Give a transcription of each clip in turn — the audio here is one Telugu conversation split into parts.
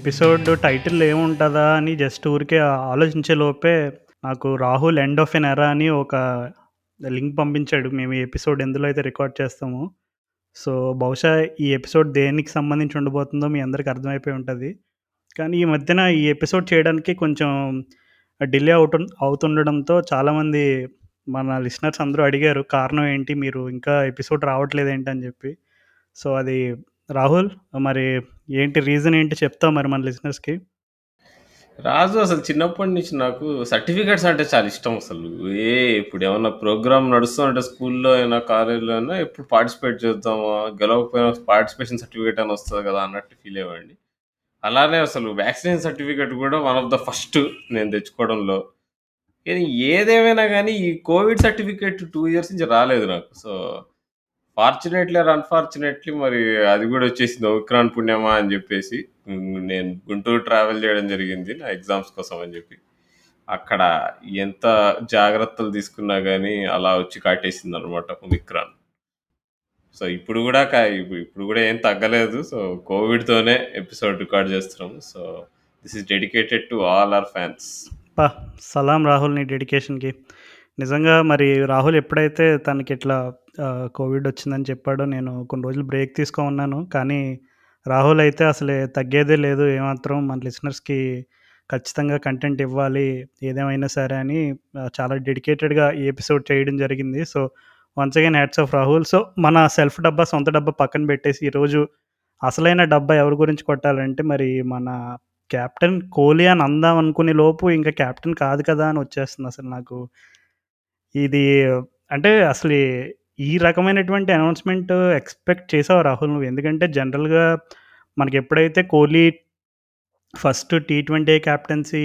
ఎపిసోడ్ టైటిల్ ఏముంటుందా అని జస్ట్ ఊరికే ఆలోచించే లోపే నాకు రాహుల్ ఎండ్ ఆఫ్ ఎన్ ఎరా అని ఒక లింక్ పంపించాడు. మేము ఈ ఎపిసోడ్ ఎందులో అయితే రికార్డ్ చేస్తామో. సో బహుశా ఈ ఎపిసోడ్ దేనికి సంబంధించి ఉండబోతుందో మీ అందరికి అర్థమైపోయి ఉంటుంది. కానీ ఈ మధ్యన ఈ ఎపిసోడ్ చేయడానికి కొంచెం డిలే అవుతు అవుతుండడంతో చాలామంది మన లిసనర్స్ అందరూ అడిగారు కారణం ఏంటి? మీరు ఇంకా ఎపిసోడ్ రావట్లేదు ఏంటి అని చెప్పి. సో అది రాహుల్ మరి ఏంటి రీజన్ ఏంటి చెప్తావు మరి మన లిజినెస్‌కి? రాజు అసలు చిన్నప్పటి నుంచి నాకు సర్టిఫికేట్స్ అంటే చాలా ఇష్టం అసలు. ఏ ఇప్పుడు ఏమన్నా ప్రోగ్రామ్ నడుస్తుందంటే స్కూల్లో అయినా కాలేజీలో అయినా ఎప్పుడు పార్టిసిపేట్ చేద్దామా? గెలవకపోయినా పార్టిసిపేషన్ సర్టిఫికేట్ అని వస్తుంది కదా అన్నట్టు ఫీల్ అయ్యండి అలానే అసలు వ్యాక్సినేషన్ సర్టిఫికేట్ కూడా వన్ ఆఫ్ ద ఫస్ట్ నేను తెచ్చుకోవడంలో. కానీ ఏదేమైనా కానీ ఈ కోవిడ్ సర్టిఫికేట్ టూ ఇయర్స్ నుంచి రాలేదు నాకు. సో ఫార్చునేట్లీ ఆర్ అన్ఫార్చునేట్లీ మరి అది కూడా వచ్చేసింది ఒమిక్రాన్ పుణ్యమా అని చెప్పేసి నేను గుంటూరు ట్రావెల్ చేయడం జరిగింది నా ఎగ్జామ్స్ కోసం అని చెప్పి. అక్కడ ఎంత జాగ్రత్తలు తీసుకున్నా కానీ అలా వచ్చి కాటేసింది అనమాట ఒమిక్రాన్ సో ఇప్పుడు కూడా కా- ఇప్పుడు కూడా ఏం తగ్గలేదు. సో కోవిడ్తోనే ఎపిసోడ్ రికార్డ్ చేస్తున్నాము. So this is dedicated to all our fans సలాం రాహుల్ నీ డెడికేషన్కి నిజంగా మరి రాహుల్ ఎప్పుడైతే తనకి ఇట్లా కోవిడ్ వచ్చిందని చెప్పాడో నేను కొన్ని రోజులు బ్రేక్ తీసుకో ఉన్నాను కానీ రాహుల్ అయితే అసలే తగ్గేదే లేదు. ఏమాత్రం మన లిసనర్స్కి ఖచ్చితంగా కంటెంట్ ఇవ్వాలి. ఏదేమైనా సరే అని చాలా డెడికేటెడ్గా ఈ ఎపిసోడ్ చేయడం జరిగింది. So once again hats off Rahul. So మన సెల్ఫ్ డబ్బా సొంత డబ్బా పక్కన పెట్టేసి ఈరోజు అసలైన డబ్బా ఎవరి గురించి కొట్టాలంటే మరి మన కెప్టెన్ కోహ్లీ అని అందాం అనుకునే లోపు ఇంకా కెప్టెన్ కాదు కదా అని వచ్చేస్తుంది అసలు నాకు. ఇది అంటే అసలు ఈ రకమైనటువంటి అనౌన్స్మెంట్ ఎక్స్పెక్ట్ చేసావు రాహుల్ నువ్వు? ఎందుకంటే జనరల్గా మనకి ఎప్పుడైతే Kohli first T twenty captaincy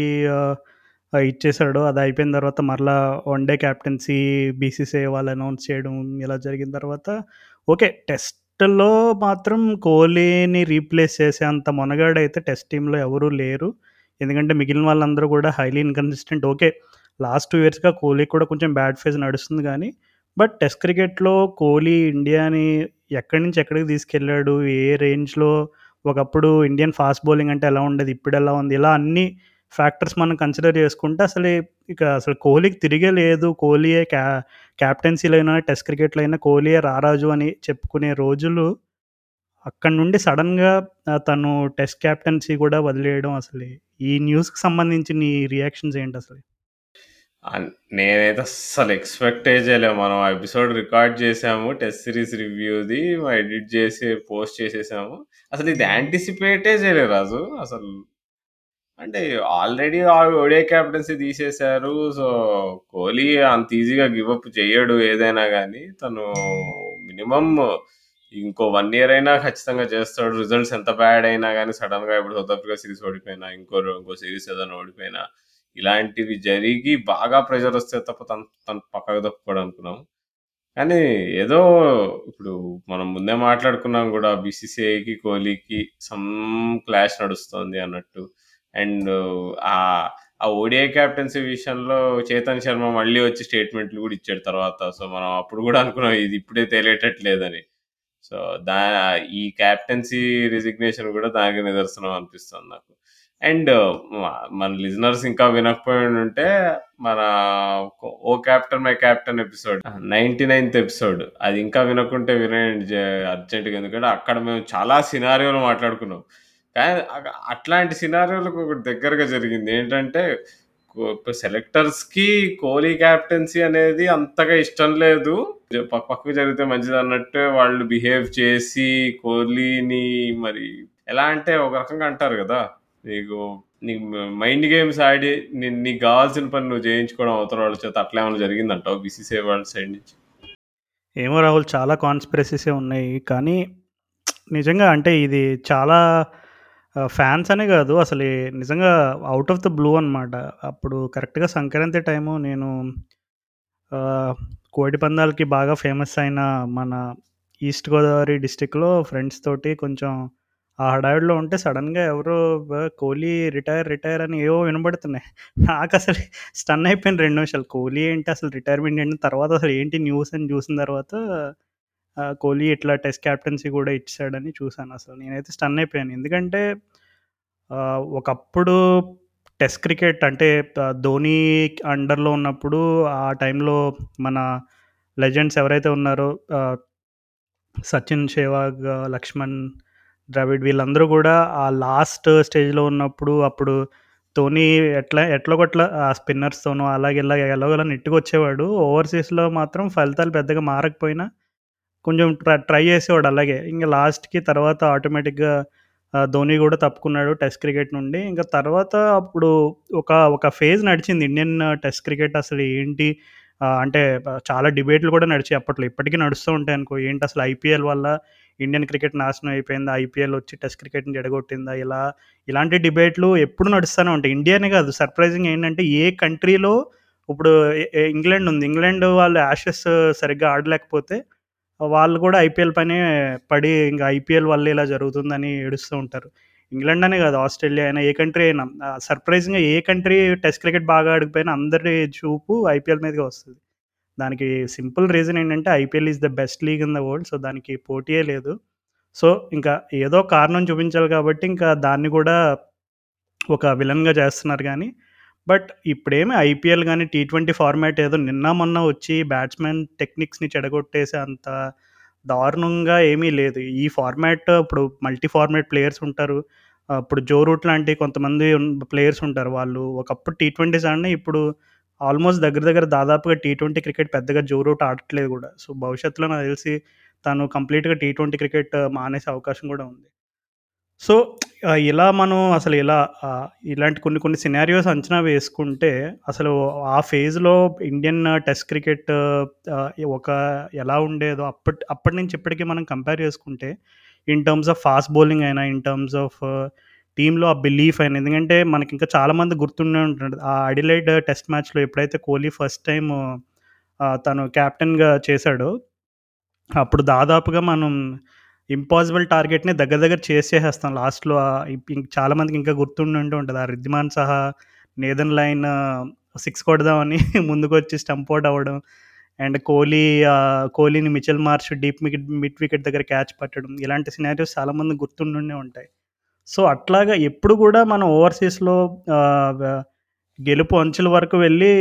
ఇచ్చేసాడో అది అయిపోయిన తర్వాత మరలా వన్ డే క్యాప్టెన్సీ బీసీసీఐ వాళ్ళు అనౌన్స్ చేయడం ఇలా జరిగిన తర్వాత ఓకే టెస్ట్లో మాత్రం కోహ్లీని రీప్లేస్ చేసే అంత మొనగాడైతే టెస్ట్ టీంలో ఎవరూ లేరు. ఎందుకంటే మిగిలిన వాళ్ళందరూ కూడా highly inconsistent. Okay last two ఇయర్స్గా కోహ్లీ కూడా కొంచెం బ్యాడ్ ఫేజ్ నడుస్తుంది కానీ బట్ టెస్ట్ క్రికెట్లో కోహ్లీ ఇండియాని ఎక్కడి నుంచి ఎక్కడికి తీసుకెళ్ళాడు ఏ రేంజ్లో? ఒకప్పుడు ఇండియన్ ఫాస్ట్ బౌలింగ్ అంటే ఎలా ఉండేది ఇప్పుడు ఎలా ఉంది? ఇలా అన్ని ఫ్యాక్టర్స్ మనం కన్సిడర్ చేసుకుంటే అసలు ఇక అసలు కోహ్లీకి తిరిగే లేదు. కోహ్లీయే క్యా క్యాప్టెన్సీలో అయినా టెస్ట్ క్రికెట్లో అయినా కోహ్లీయే రారాజు అని చెప్పుకునే రోజులు అక్కడి నుండి సడన్గా తను టెస్ట్ క్యాప్టెన్సీ కూడా వదిలేయడం అసలు. ఈ న్యూస్కి సంబంధించి నీ రియాక్షన్స్ ఏంటి అసలు? అన్- నేనైతే అస్సలు ఎక్స్పెక్ట్ చేయలేము మనం ఆ ఎపిసోడ్ రికార్డ్ చేసాము టెస్ట్ సిరీస్ రివ్యూది ఎడిట్ చేసి పోస్ట్ చేసేసాము. అసలు ఇది యాంటిసిపేటే చేయలేదు రాజు అసలు. అంటే ఆల్రెడీ ఓడిఐ క్యాప్టెన్సీ తీసేశారు సో కోహ్లీ అంత ఈజీగా గివప్ చేయడు ఏదైనా కానీ తను మినిమమ్ ఇంకో వన్ ఇయర్ అయినా ఖచ్చితంగా చేస్తాడు. రిజల్ట్స్ ఎంత బ్యాడ్ అయినా కానీ సడన్గా ఇప్పుడు సౌత్ ఆఫ్రికా సిరీస్ ఓడిపోయినా ఇంకో ఇంకో సిరీస్ ఏదైనా ఓడిపోయినా ఇలాంటివి జరిగి బాగా ప్రెషర్ వస్తే తప్ప తను తను పక్కకు తప్పుకోవడం అనుకున్నాం కానీ ఏదో ఇప్పుడు మనం ముందే మాట్లాడుకున్నాం కూడా బీసీసీఐకి కోహ్లీకి సమ్ క్లాష్ నడుస్తుంది అన్నట్టు. అండ్ ఆ ఆ ఓడిఐ క్యాప్టెన్సీ విషయంలో చేతన్ శర్మ మళ్ళీ వచ్చి స్టేట్మెంట్లు కూడా ఇచ్చాడు తర్వాత. సో మనం అప్పుడు కూడా అనుకున్నాం ఇది ఇప్పుడే తేలేటట్లేదని. సో దా ఈ క్యాప్టెన్సీ రిజిగ్నేషన్ కూడా దానికి నిదర్శనం అనిపిస్తుంది నాకు. అండ్ మన లిజనర్స్ ఇంకా వినకపోయి ఉంటే మన O captain my captain episode. Ninety ninth episode. అది ఇంకా వినకుంటే వినండి అర్జెంట్గా. ఎందుకంటే అక్కడ మేము చాలా సినారియోలు మాట్లాడుకున్నాం. కానీ అట్లాంటి సినారియోలకు ఒకటి దగ్గరగా జరిగింది. ఏంటంటే సెలెక్టర్స్కి కోహ్లీ క్యాప్టెన్సీ అనేది అంతగా ఇష్టం లేదు. పక్క పక్కకు జరిగితే మంచిది అన్నట్టు వాళ్ళు బిహేవ్ చేసి కోహ్లీని మరి ఎలా అంటే ఒక రకంగా అంటారు కదా. నీకు నీకు మైండ్ గేమ్స్ ఆడి నీ- నీకు కావాల్సిన పని నువ్వు చేయించుకోవడం అవతల వాళ్ళ చేత అట్లా ఏమైనా జరిగిందంటావు బీసీసీఐ వాళ్ళ సైడ్ నుంచి? ఏమో రాహుల్ చాలా కాన్స్పిరసీసే ఉన్నాయి. కానీ నిజంగా అంటే ఇది చాలా ఫ్యాన్స్ అనే కాదు. అసలు నిజంగా అవుట్ ఆఫ్ ద బ్లూ అనమాట అప్పుడు కరెక్ట్గా సంక్రాంతి టైము నేను కోడి పందాలకి బాగా ఫేమస్ అయిన మన ఈస్ట్ గోదావరి డిస్టిక్లో ఫ్రెండ్స్ తోటి కొంచెం ఆ హడావిడిలో ఉంటే సడన్గా ఎవరో కోహ్లీ రిటైర్ రిటైర్ అని ఏవో వినబడుతున్నాయి. నాకు అసలు స్టన్ అయిపోయింది రెండు నిమిషాలు. కోహ్లీ ఏంటి అసలు రిటైర్మెంట్ ఏంటి? తర్వాత అసలు ఏంటి న్యూస్ అని చూసిన తర్వాత కోహ్లీ ఇట్లా టెస్ట్ క్యాప్టెన్సీ కూడా ఇచ్చాడని చూశాను అసలు. నేనైతే స్టన్ అయిపోయాను. ఎందుకంటే ఆహ్, ఒకప్పుడు టెస్ట్ క్రికెట్ అంటే త ధోని అండర్‌లో ఉన్నప్పుడు ఆ టైంలో మన లెజెండ్స్ ఎవరైతే ఉన్నారో ఆహ్, సచిన్, సెహ్వాగ్, లక్ష్మణ్, ద్రవిడ్ వీళ్ళందరూ కూడా ఆ లాస్ట్ స్టేజ్‌లో ఉన్నప్పుడు అప్పుడు ధోని ఎట్లా ఎట్లొకట్ల ఆ స్పిన్నర్స్‌తోనో అలాగే ఇలాగ ఎలాగోలా నెట్టుకొచ్చేవాడు. ఓవర్‌సీస్‌లో మాత్రం ఫలితాలు పెద్దగా మారకపోయినా కొంచెం ట్రై చేసేవాడు అలాగే. ఇంకా లాస్ట్‌కి తర్వాత ఆటోమేటిక్‌గా ధోని కూడా తప్పుకున్నాడు టెస్ట్ క్రికెట్ నుండి. ఇంకా తర్వాత అప్పుడు ఒక ఒక ఫేజ్ నడిచింది ఇండియన్ టెస్ట్ క్రికెట్ అసలు ఏంటి? అంటే చాలా డిబేట్‌లు కూడా నడిచాయి అప్పట్లో. ఇప్పటికీ నడుస్తూ ఉంటాయనుకో. అసలు ఐపీఎల్ వల్ల ఇండియన్ క్రికెట్ నాశనం అయిపోయిందా? ఐపీఎల్ వచ్చి టెస్ట్ క్రికెట్‌ని ఎడగొట్టిందా ఇలా ఇలాంటి డిబేట్‌లు ఎప్పుడు నడుస్తూనే ఉంటాయి. ఇండియానే కాదు సర్ప్రైజింగ్ ఏంటంటే ఏ కంట్రీలో ఇప్పుడు ఇంగ్లాండ్ ఉంది. ఇంగ్లాండ్ వాళ్ళు యాషెస్ సరిగ్గా ఆడలేకపోతే వాళ్ళు కూడా ఐపీఎల్ పైనే పడి ఇంకా ఐపీఎల్ వల్ల ఇలా జరుగుతుందని ఏడుస్తూ ఉంటారు. ఇంగ్లాండ్ అనే కాదు ఆస్ట్రేలియా అయినా ఏ కంట్రీ అయినా సర్ప్రైజింగ్‌గా ఏ కంట్రీ టెస్ట్ క్రికెట్ బాగా ఆడిపోయినా అందరి చూపు ఐపీఎల్ మీదకి వస్తుంది దానికి సింపుల్ రీజన్ ఏంటంటే IPL is the best league in the world. So, దానికి పోటీయే లేదు. సో, ఇంకా ఏదో కారణం చూపించాలి కాబట్టి ఇంకా దాన్ని కూడా ఒక విలన్‌గా చేస్తున్నారు కానీ బట్ ఇప్పుడేమి ఐపీఎల్ కానీ టీ ట్వంటీ ఫార్మాట్ ఏదో నిన్న మొన్న వచ్చి బ్యాట్స్‌మెన్ టెక్నిక్స్‌ని చెడగొట్టేసే అంత దారుణంగా ఏమీ లేదు. ఈ ఫార్మాట్ ఇప్పుడు మల్టీ ఫార్మాట్ ప్లేయర్స్ ఉంటారు. ఇప్పుడు జో రూట్ లాంటి కొంతమంది ప్లేయర్స్ ఉంటారు. వాళ్ళు ఒకప్పుడు టీ ట్వంటీస్ ఆడినా ఇప్పుడు ఆల్మోస్ట్ దగ్గర దగ్గర దాదాపుగా టీ ట్వంటీ క్రికెట్ పెద్దగా జోరూట్ ఆడట్లేదు కూడా సో, భవిష్యత్తులో నాకు తెలిసి తను కంప్లీట్‌గా టీ ట్వంటీ క్రికెట్ మానేసే అవకాశం కూడా ఉంది. సో, ఇలా మనం అసలు ఇలా ఇలాంటి కొన్ని కొన్ని సినారియోస్ అంచనా వేసుకుంటే అసలు ఆ ఫేజ్‌లో ఇండియన్ టెస్ట్ క్రికెట్ ఒక ఎలా ఉండేదో అప్పటి అప్పటి నుంచి ఇప్పటికీ మనం కంపేర్ చేసుకుంటే in terms of fast bowling అయినా, ఇన్ టర్మ్స్ ఆఫ్ టీంలో ఆ బిలీఫ్ అయిన ఎందుకంటే మనకి ఇంకా చాలామంది గుర్తుండే ఉంటుంది ఆ అడిలైడ్ టెస్ట్ మ్యాచ్‌లో ఎప్పుడైతే కోహ్లీ ఫస్ట్ టైం తను క్యాప్టెన్గా చేశాడో అప్పుడు దాదాపుగా మనం ఇంపాసిబుల్ టార్గెట్‌ని దగ్గర దగ్గర చేసేసేస్తాం లాస్ట్‌లో ఆహ్, చాలామందికి ఇంకా గుర్తుండుంటూ ఉంటుంది ఆ రిద్దిమాన్ సహా నేదన్ లైన్ సిక్స్ కొడదామని ముందుకొచ్చి స్టంప్ అవుట్ అవ్వడం. And Kohli కోహ్లీని Mitchell Marsh deep mid mid wicket దగ్గర క్యాచ్ పట్టడం. ఇలాంటి సినారియోస్ చాలామంది గుర్తుండే ఉంటాయి. సో, అట్లాగా ఎప్పుడు కూడా మనం ఓవర్‌సీస్‌లో గెలుపు అంచుల వరకు వెళ్ళి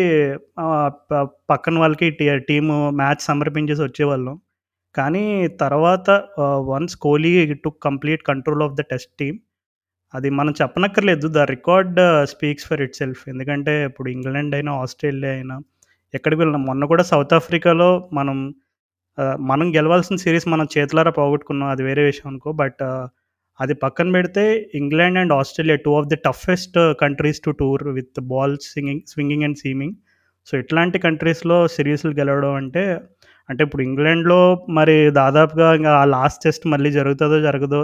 పక్కన వాళ్ళకి టీము మ్యాచ్ సమర్పించేసి వచ్చేవాళ్ళం. కానీ తర్వాత once Kohli to complete control of the test team అది మనం చెప్పనక్కర్లేదు. The record speaks for itself ఎందుకంటే ఇప్పుడు ఇంగ్లాండ్ అయినా, ఆస్ట్రేలియా అయినా ఎక్కడికి వెళ్ళినా మొన్న కూడా సౌత్ ఆఫ్రికాలో మనం మనం గెలవాల్సిన సిరీస్ మనం చేతులారా పోగొట్టుకున్నాం. అది వేరే విషయం అనుకో. బట్ అది పక్కన పెడితే England and Australia two of the toughest countries to tour with ball singing swinging and seaming. So, ఇట్లాంటి కంట్రీస్‌లో సిరీస్లు గెలవడం అంటే, అంటే ఇప్పుడు ఇంగ్లాండ్‌లో మరి దాదాపుగా ఇంకా ఆ లాస్ట్ టెస్ట్ మళ్ళీ జరుగుతుందో జరగదో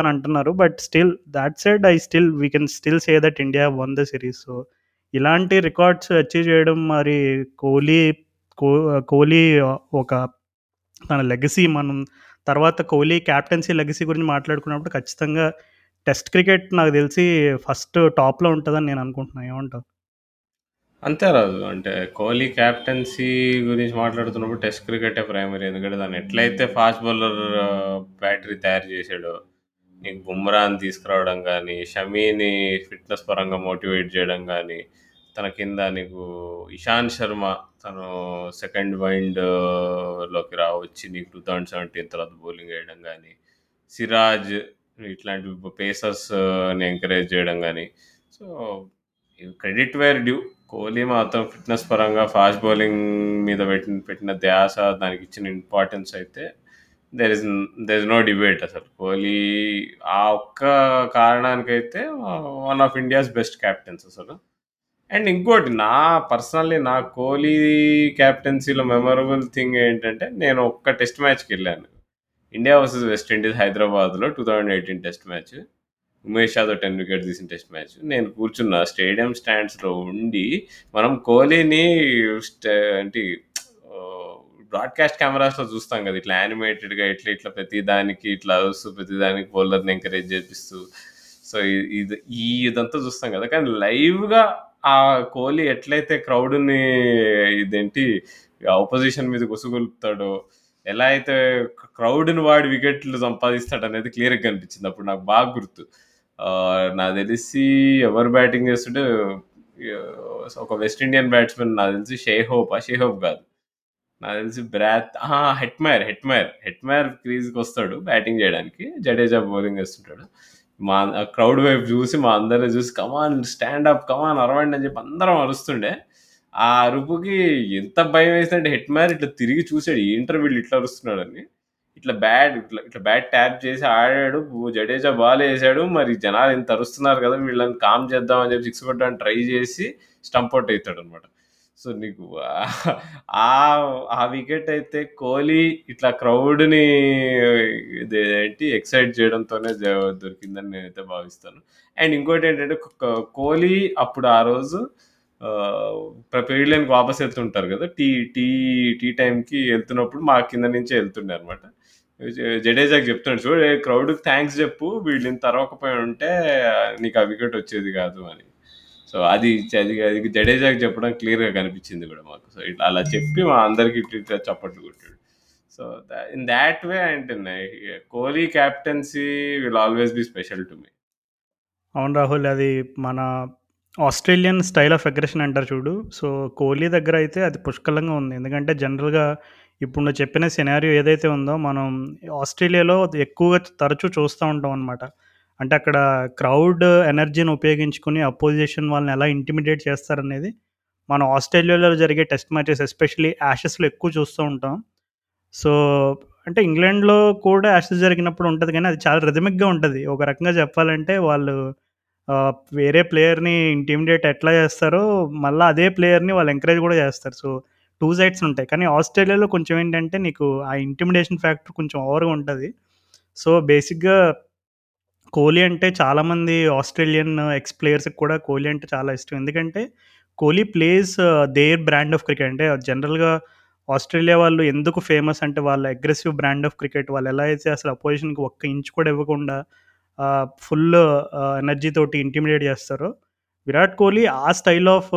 అని అంటున్నారు. But still that said I still we can still say that India won the series so, ఇలాంటి రికార్డ్స్ అచీవ్ చేయడం మరి కోహ్లీ కో కోహ్లీ ఒక తన లెగసీ మనం తర్వాత కోహ్లీ క్యాప్టెన్సీ లెగసీ గురించి మాట్లాడుకున్నప్పుడు ఖచ్చితంగా టెస్ట్ క్రికెట్ నాకు తెలిసి ఫస్ట్ టాప్‌లో ఉంటుందని నేను అనుకుంటున్నా. ఏమంటావు? అంతే రాజు. అంటే కోహ్లీ క్యాప్టెన్సీ గురించి మాట్లాడుతున్నప్పుడు టెస్ట్ క్రికెటే ప్రైమరీ. ఎందుకంటే దాన్ని ఎట్లయితే ఫాస్ట్ బౌలర్ బ్యాటరీ తయారు చేశాడో నీకు బుమ్రాని తీసుకురావడం కానీ షమీని ఫిట్‌నెస్ పరంగా మోటివేట్ చేయడం కానీ తన కింద నీకు ఇషాంత్ శర్మ తను సెకండ్ వైండ్ uh, లోకి రా వచ్చి నీకు 2017 తర్వాత బౌలింగ్ వేయడం కానీ సిరాజ్ ఇట్లాంటి పేసర్స్‌ని uh, ఎంకరేజ్ చేయడం కానీ so, credit where due. Kohli మాత్రం ఫిట్‌నెస్ పరంగా ఫాస్ట్ బౌలింగ్ మీద పెట్టిన పెట్టిన ధ్యాస, దానికిచ్చిన ఇంపార్టెన్స్ అయితే there is there is no debate అసలు. కోహ్లీ ఆ ఒక్క కారణానికైతే one of India's best captains అసలు. అండ్ ఇంకోటి నా పర్సనల్లీ నా కోహ్లీ కెప్టెన్సీలో మెమొరబుల్ థింగ్ ఏంటంటే, నేను ఒక్క టెస్ట్ మ్యాచ్కి వెళ్ళాను ఇండియా వర్సెస్ వెస్ట్ ఇండీస్ హైదరాబాద్‌లో 2018 test match. Umesh Yadav ten wicket తీసిన టెస్ట్ మ్యాచ్. నేను కూర్చున్న స్టేడియం స్టాండ్స్‌లో ఉండి, మనం కోహ్లీని అంటే బ్రాడ్‌కాస్ట్ కెమెరాస్‌లో చూస్తాం కదా! ఇట్లా యానిమేటెడ్‌గా ఇట్లా ఇట్లా ప్రతి దానికి ఇట్లా అరుస్తూ, ప్రతి దానికి బౌలర్‌ని ఎంకరేజ్ చేపిస్తూ, సో, ఇది ఇదంతా చూస్తాం కదా! కానీ లైవ్‌గా ఆ కోహ్లీ ఎట్లయితే క్రౌడ్‌ని ఇదేంటి ఆపోజిషన్ మీద ఉసుగొలుపుతాడో, ఎలా అయితే క్రౌడ్‌ని వాడి వికెట్లు సంపాదిస్తాడనేది క్లియర్‌గా కనిపించింది. అప్పుడు నాకు బాగా గుర్తు. నా నాకు తెలిసి ఎవరు బ్యాటింగ్ చేస్తుంటే ఒక వెస్ట్ ఇండియన్ బ్యాట్స్మెన్ నాకు తెలిసి షేహోప్ ఆ షేహోప్ కాదు. నాకు తెలిసి బ్రాత్ హెట్మైర్ హెట్‌మైర్, హెట్‌మైర్, హెట్‌మైర్ క్రీజ్‌కొస్తాడు బ్యాటింగ్ చేయడానికి. జడేజా బౌలింగ్ వేస్తుంటాడు మా క్రౌడ్ వైపు చూసి మా అందరిని చూసి కమాన్ స్టాండ్ అప్, కమాన్ అరవండి అని చెప్పి అందరం అరుస్తుండే. ఆ అరుపుకి ఎంత భయం వేసిందంటే హెడ్ మ్యాన్ ఇట్లా తిరిగి చూసాడు. ఏంట్రా వీళ్ళు ఇట్లా అని ఇట్లా బ్యాట్ ఇట్లా ఇట్లా బ్యాట్ ట్యాప్ చేసి ఆడాడు. జడేజా బాల్ వేసాడు మరి జనాలు ఇంత అరుస్తున్నారు కదా! వీళ్ళని కామ్ చేద్దాం అని చెప్పి సిక్స్ కొట్టడానికి ట్రై చేసి స్టంప్ అవుట్ అవుతాడు అనమాట సో, నీకు ఆ ఆ వికెట్ అయితే కోహ్లీ ఇట్లా క్రౌడ్‌ని ఏంటి ఎక్సైట్ చేయడంతోనే దొరికిందని నేనైతే భావిస్తాను. అండ్ ఇంకోటి ఏంటంటే కోహ్లీ అప్పుడు ఆ రోజు ఆహ్, వాపస్ వెళ్తుంటారు కదా! టీ టీ టీ టైంకి వెళ్తున్నప్పుడు మా కింద నుంచే వెళ్తుండే అనమాట. జ జడేజాకి చెప్తున్నాడు చూడు క్రౌడ్‌కి థ్యాంక్స్ చెప్పు. వీళ్ళు ఇంత తరవకపోయి ఉంటే నీకు ఆ వికెట్ వచ్చేది కాదు అని. సో, అది అది అది జడేజాకి చెప్పడం క్లియర్‌గా కనిపించింది కూడా మాకు. సో, ఇట్లా అలా చెప్పి మా అందరికి ఇట్లా చప్పట్లు కొట్టాడు. సో, ఇన్ దాట్ వే అంటే Kohli captaincy will always be special to me. అవును రాహుల్. అది మన ఆస్ట్రేలియన్ స్టైల్ ఆఫ్ అగ్రెషన్ అంటారు చూడు. సో, కోహ్లీ దగ్గర అయితే అది పుష్కలంగా ఉంది. ఎందుకంటే జనరల్‌గా ఇప్పుడు నువ్వు చెప్పిన సినారియో ఏదైతే ఉందో మనం ఆస్ట్రేలియాలో ఎక్కువగా తరచూ చూస్తూ ఉంటాం అనమాట. అంటే అక్కడ క్రౌడ్ ఎనర్జీని ఉపయోగించుకుని అపోజిషన్ వాళ్ళని ఎలా ఇంటిమిడేట్ చేస్తారనేది మనం ఆస్ట్రేలియాలో జరిగే టెస్ట్ మ్యాచెస్ ఎస్పెషల్లీ యాషెస్‌లో ఎక్కువ చూస్తూ ఉంటాం. సో, అంటే ఇంగ్లాండ్‌లో కూడా యాషెస్ జరిగినప్పుడు ఉంటుంది కానీ అది చాలా రిథమిక్‌గా ఉంటుంది ఒక రకంగా చెప్పాలంటే వాళ్ళు వేరే ప్లేయర్‌ని ఇంటిమిడేట్ ఎట్లా చేస్తారో మళ్ళీ అదే ప్లేయర్‌ని వాళ్ళు ఎంకరేజ్ కూడా చేస్తారు. సో, టూ సైడ్స్ ఉంటాయి. కానీ ఆస్ట్రేలియాలో కొంచెం ఏంటంటే నీకు ఆ ఇంటిమిడేషన్ ఫ్యాక్టర్ కొంచెం ఓవర్‌గా ఉంటుంది సో, బేసిక్‌గా కోహ్లీ అంటే చాలామంది ఆస్ట్రేలియన్ ఎక్స్ ప్లేయర్స్‌కి కూడా కోహ్లీ అంటే చాలా ఇష్టం. ఎందుకంటే Kohli plays their brand of cricket. అంటే జనరల్‌గా ఆస్ట్రేలియా వాళ్ళు ఎందుకు ఫేమస్ అంటే వాళ్ళ అగ్రెసివ్ బ్రాండ్ ఆఫ్ క్రికెట్. వాళ్ళు ఎలా అయితే అసలు అపోజిషన్‌కి ఒక్క ఇంచ్ కూడా ఇవ్వకుండా ఫుల్ ఎనర్జీతోటి ఎనర్జీ తోటి ఇంటిమిడేట్ చేస్తారో, విరాట్ కోహ్లీ ఆ స్టైల్ ఆఫ్